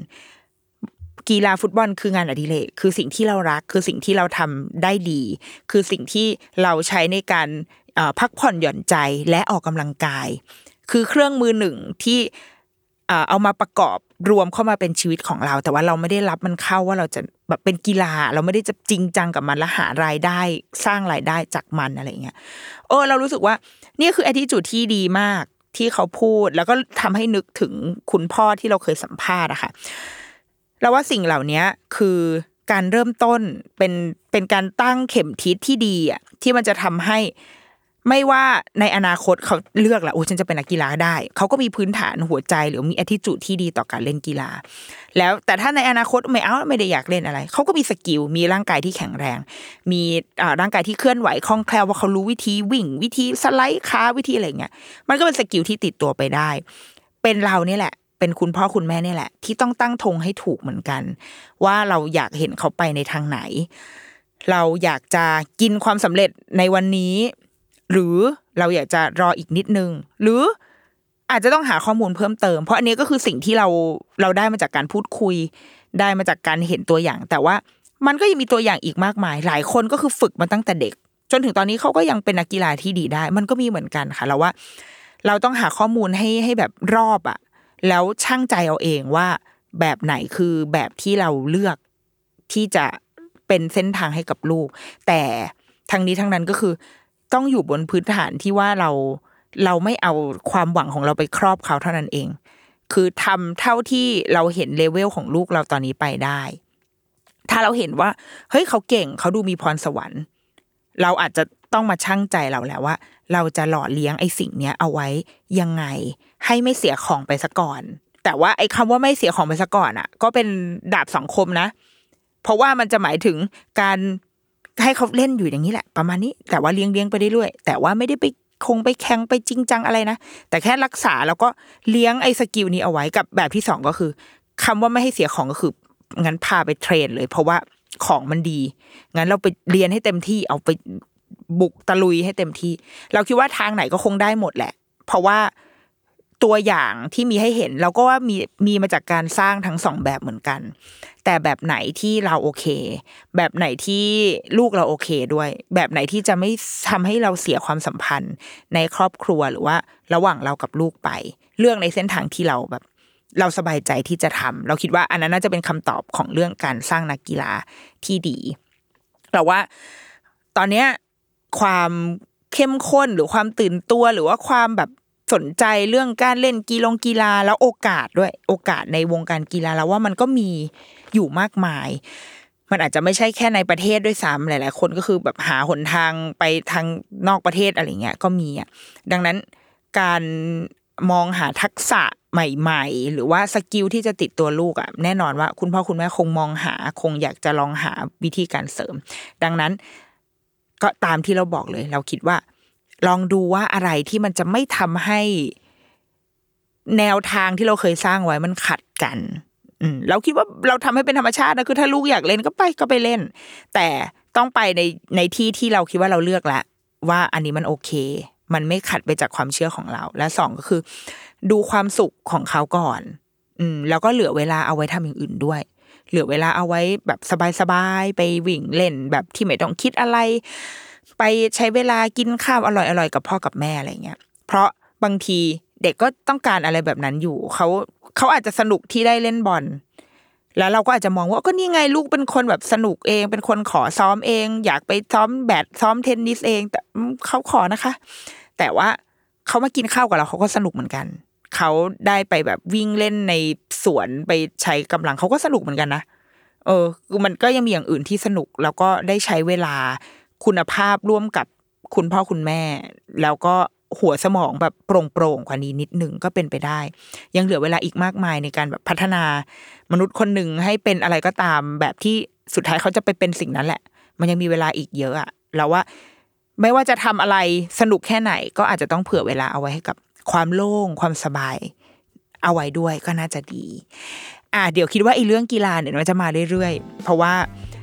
กีฬาฟุตบอลคืองานอดิเรกคือสิ่งที่เรารัก คือสิ่งที่เราทำได้ดี คือสิ่งที่เราใช้ในการพักผ่อนหย่อนใจและออกกำลังกาย คือเครื่องมือหนึ่งที่เอามาประกอบรวมเข้ามาเป็นชีวิตของเรา แต่ว่าเราไม่ได้รับมันเข้าว่าเราจะแบบเป็นกีฬา เราไม่ได้จะจริงจังกับมันและหารายได้สร้างรายได้จากมันอะไรเงี้ยเออเรารู้สึกว่านี่คืออธิจุดที่ดีมาก ที่เขาพูด แล้วก็ทำให้นึกถึงคุณพ่อที่เราเคยสัมภาษณ์อะค่ะเราว่าสิ่งเหล่านี้คือการเริ่มต้นเป็นเป็นการตั้งเข็มทิศที่ดีอะที่มันจะทำให้ ไม่ว่าในอนาคตเขาเลือกแหละโอ้ฉันจะเป็นนักกีฬาได้ เขาก็มีพื้นฐานหัวใจหรือมีอธิจุที่ดีต่อการเล่นกีฬา แล้วแต่ถ้าในอนาคตไม่เอาไม่ได้อยากเล่นอะไร เขาก็มี skill มีร่างกายที่แข็งแรง มีร่างกายที่เคลื่อนไหวคล่องแคล่วว่าเขารู้วิธีวิ่ง วิธีสไลด์ขาวิธีอะไรเงี้ยมันก็เป็น skill ที่ติดตัวไปได้ เป็นเราเนี่ยแหละเป็นคุณพ่อคุณแม่เนี่ยแหละ ที่ต้องตั้งธงให้ถูกเหมือนกัน ว่าเราอยากเห็นเขาไปในทางไหน เราอยากจะกินความสำเร็จในวันนี้ หรือเราอยากจะรออีกนิดนึง หรืออาจจะต้องหาข้อมูลเพิ่มเติม เพราะอันนี้ก็คือสิ่งที่เราเราได้มาจากการพูดคุย ได้มาจากการเห็นตัวอย่าง แต่ว่ามันก็ยังมีตัวอย่างอีกมากมาย หลายคนก็คือฝึกมาตั้งแต่เด็ก จนถึงตอนนี้เขาก็ยังเป็นนักกีฬาที่ดีได้ มันก็มีเหมือนกันค่ะเราว่า เราต้องหาข้อมูลให้ให้แบบรอบอะแล้วช่างใจเอาเองว่าแบบไหนคือแบบที่เราเลือกที่จะเป็นเส้นทางให้กับลูก แต่ทั้งนี้ทั้งนั้นก็คือ ต้องอยู่บนพื้นฐานที่ว่าเราเราไม่เอาความหวังของเราไปครอบเขาเท่านั้นเอง คือทำเท่าที่เราเห็นเลเวลของลูกเราตอนนี้ไปได้ ถ้าเราเห็นว่า เฮ้ยเขาเก่งเขาดูมีพรสวรรค์ เราอาจจะต้องมาชั่งใจเราแล้วว่า เราจะหล่อเลี้ยงไอ้สิ่งเนี้ยเอาไว้ยังไง ให้ไม่เสียของไปซะก่อน แต่ว่าไอ้คาว่าไม่เสียของไปซะก่อนอะ ก็เป็นดาบสองคมนะ เพราะว่ามันจะหมายถึงการ ให้เขาเล่นอยู่อย่างนี้แหละ ประมาณนี้แต่ว่าเลี้ยงเลี้ยงไปเรื่อยๆแต่ว่าไม่ได้ไปคงไปแข่งไปจริงจังอะไรนะแต่แค่รักษาแล้วก็เลี้ยงไอ้ skill นี้เอาไว้กับแบบที่สองก็คือคำว่าไม่ให้เสียของก็คืองั้นพาไป train เลย เพราะว่าของมันดี งั้นเราไปเรียนให้เต็มที่เอาไปบุกตะลุยให้เต็มที่ เราคิดว่าทางไหนก็คงได้หมดแหละ เพราะว่า ตัวอย่างที่มีให้เห็นเราก็ว่ามีมีมาจากการสร้างทั้งสองแบบเหมือนกัน แต่แบบไหนที่เราโอเค แบบไหนที่ลูกเราโอเคด้วย แบบไหนที่จะไม่ทำให้เราเสียความสัมพันธ์ในครอบครัวหรือว่าระหว่างเรากับลูกไป เรื่องในเส้นทางที่เราแบบ เราสบายใจที่จะทำเราคิดว่าอันนั้นน่าจะเป็นคำตอบของเรื่องการสร้างนักกีฬาที่ดีเราว่าตอนเนี้ยความเข้มข้นหรือความตื่นตัวหรือว่าความแบบ สนใจเรื่องการเล่นกีฬากีฬาแล้วโอกาสด้วย โอกาสในวงการกีฬาแล้วว่ามันก็มีอยู่มากมาย มันอาจจะไม่ใช่แค่ในประเทศด้วยซ้ำหลาย ๆ คนก็คือแบบหาหนทางไปทางนอกประเทศอะไรเงี้ยก็มีอะดังนั้นการมองหาทักษะใหม่ ๆ หรือว่าสกิลที่จะติดตัวลูกอะแน่นอนว่า คุณพ่อคุณแม่คงมองหาคงอยากจะลองหาวิธีการเสริม ดังนั้น ก็ตามที่เราบอกเลย เราคิดว่า ลองดูว่าอะไรที่มันจะไม่ทำให้แนวทางที่เราเคยสร้างไว้มันขัดกันอืมเราคิดว่าเราทำให้เป็นธรรมชาตินะคือถ้าลูกอยากเล่นก็ไปก็ไปเล่น แต่ต้องไปในในที่ที่เราคิดว่าเราเลือกแล้วว่าอันนี้มันโอเค มันไม่ขัดไปจากความเชื่อของเรา และสองก็คือ ดูความสุขของเขาก่อน อืม แล้วก็เหลือเวลาเอาไว้ทำอย่างอื่นด้วย เหลือเวลาเอาไว้แบบสบายๆไปวิ่งเล่นแบบที่ไม่ต้องคิดอะไร ไปใช้เวลากินข้าวอร่อยๆกับพ่อกับแม่อะไรเงี้ย เพราะบางทีเด็กก็ต้องการอะไรแบบนั้นอยู่เขาเขาอาจจะสนุกที่ได้เล่นบอลแล้วเราก็อาจจะมองว่าก็นี่ไงลูกเป็นคนแบบสนุกเอง เป็นคนขอซ้อมเอง อยากไปซ้อมแบดซ้อมเทนนิสเอง แต่เขาขอนะคะ แต่ว่าเขามากินข้าวกับเราเขาก็สนุกเหมือนกันเขาได้ไปแบบวิ่งเล่นในสวนไปใช้กำลังเขาก็สนุกเหมือนกันนะเออคือมันก็ยังมีอย่างอื่นที่สนุกแล้วก็ได้ใช้เวลา คุณภาพร่วมกับคุณพ่อคุณแม่ แล้วก็หัวสมองแบบโปร่งๆกว่านี้นิดหนึ่งก็เป็นไปได้ ยังเหลือเวลาอีกมากมายในการแบบพัฒนามนุษย์คนหนึ่งให้เป็นอะไรก็ตาม แบบที่สุดท้ายเขาจะไปเป็นสิ่งนั้นแหละ มันยังมีเวลาอีกเยอะอะแล้วว่าไม่ว่าจะทำอะไรสนุกแค่ไหน ก็อาจจะต้องเผื่อเวลาเอาไว้ให้กับความโล่งความสบาย เอาไว้ด้วยก็น่าจะดีอะเดี๋ยวคิดว่าไอ้เรื่องกีฬาเนี่ยมันจะมาเรื่อยๆ เพราะว่า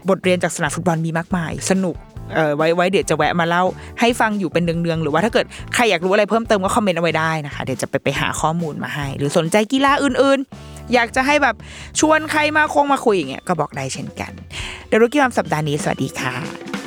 บทเรียนจากสนามฟุตบอลมีมากมาย สนุก เออไว้ไว้เดี๋ยวจะแวะมาเล่าให้ฟังอยู่เป็นเนืองๆหรือว่าถ้าเกิดใครอยากรู้อะไรเพิ่มเติมก็คอมเมนต์เอาไว้ได้นะคะเดี๋ยวจะไปไปหาข้อมูลมาให้ หรือสนใจกีฬาอื่นๆ อยากจะให้แบบชวนใครมาคงมาคุยอย่างเงี้ยก็บอกได้เช่นกันเดี๋ยวรู้กี่วัมสัปดาห์นี้สวัสดีค่ะ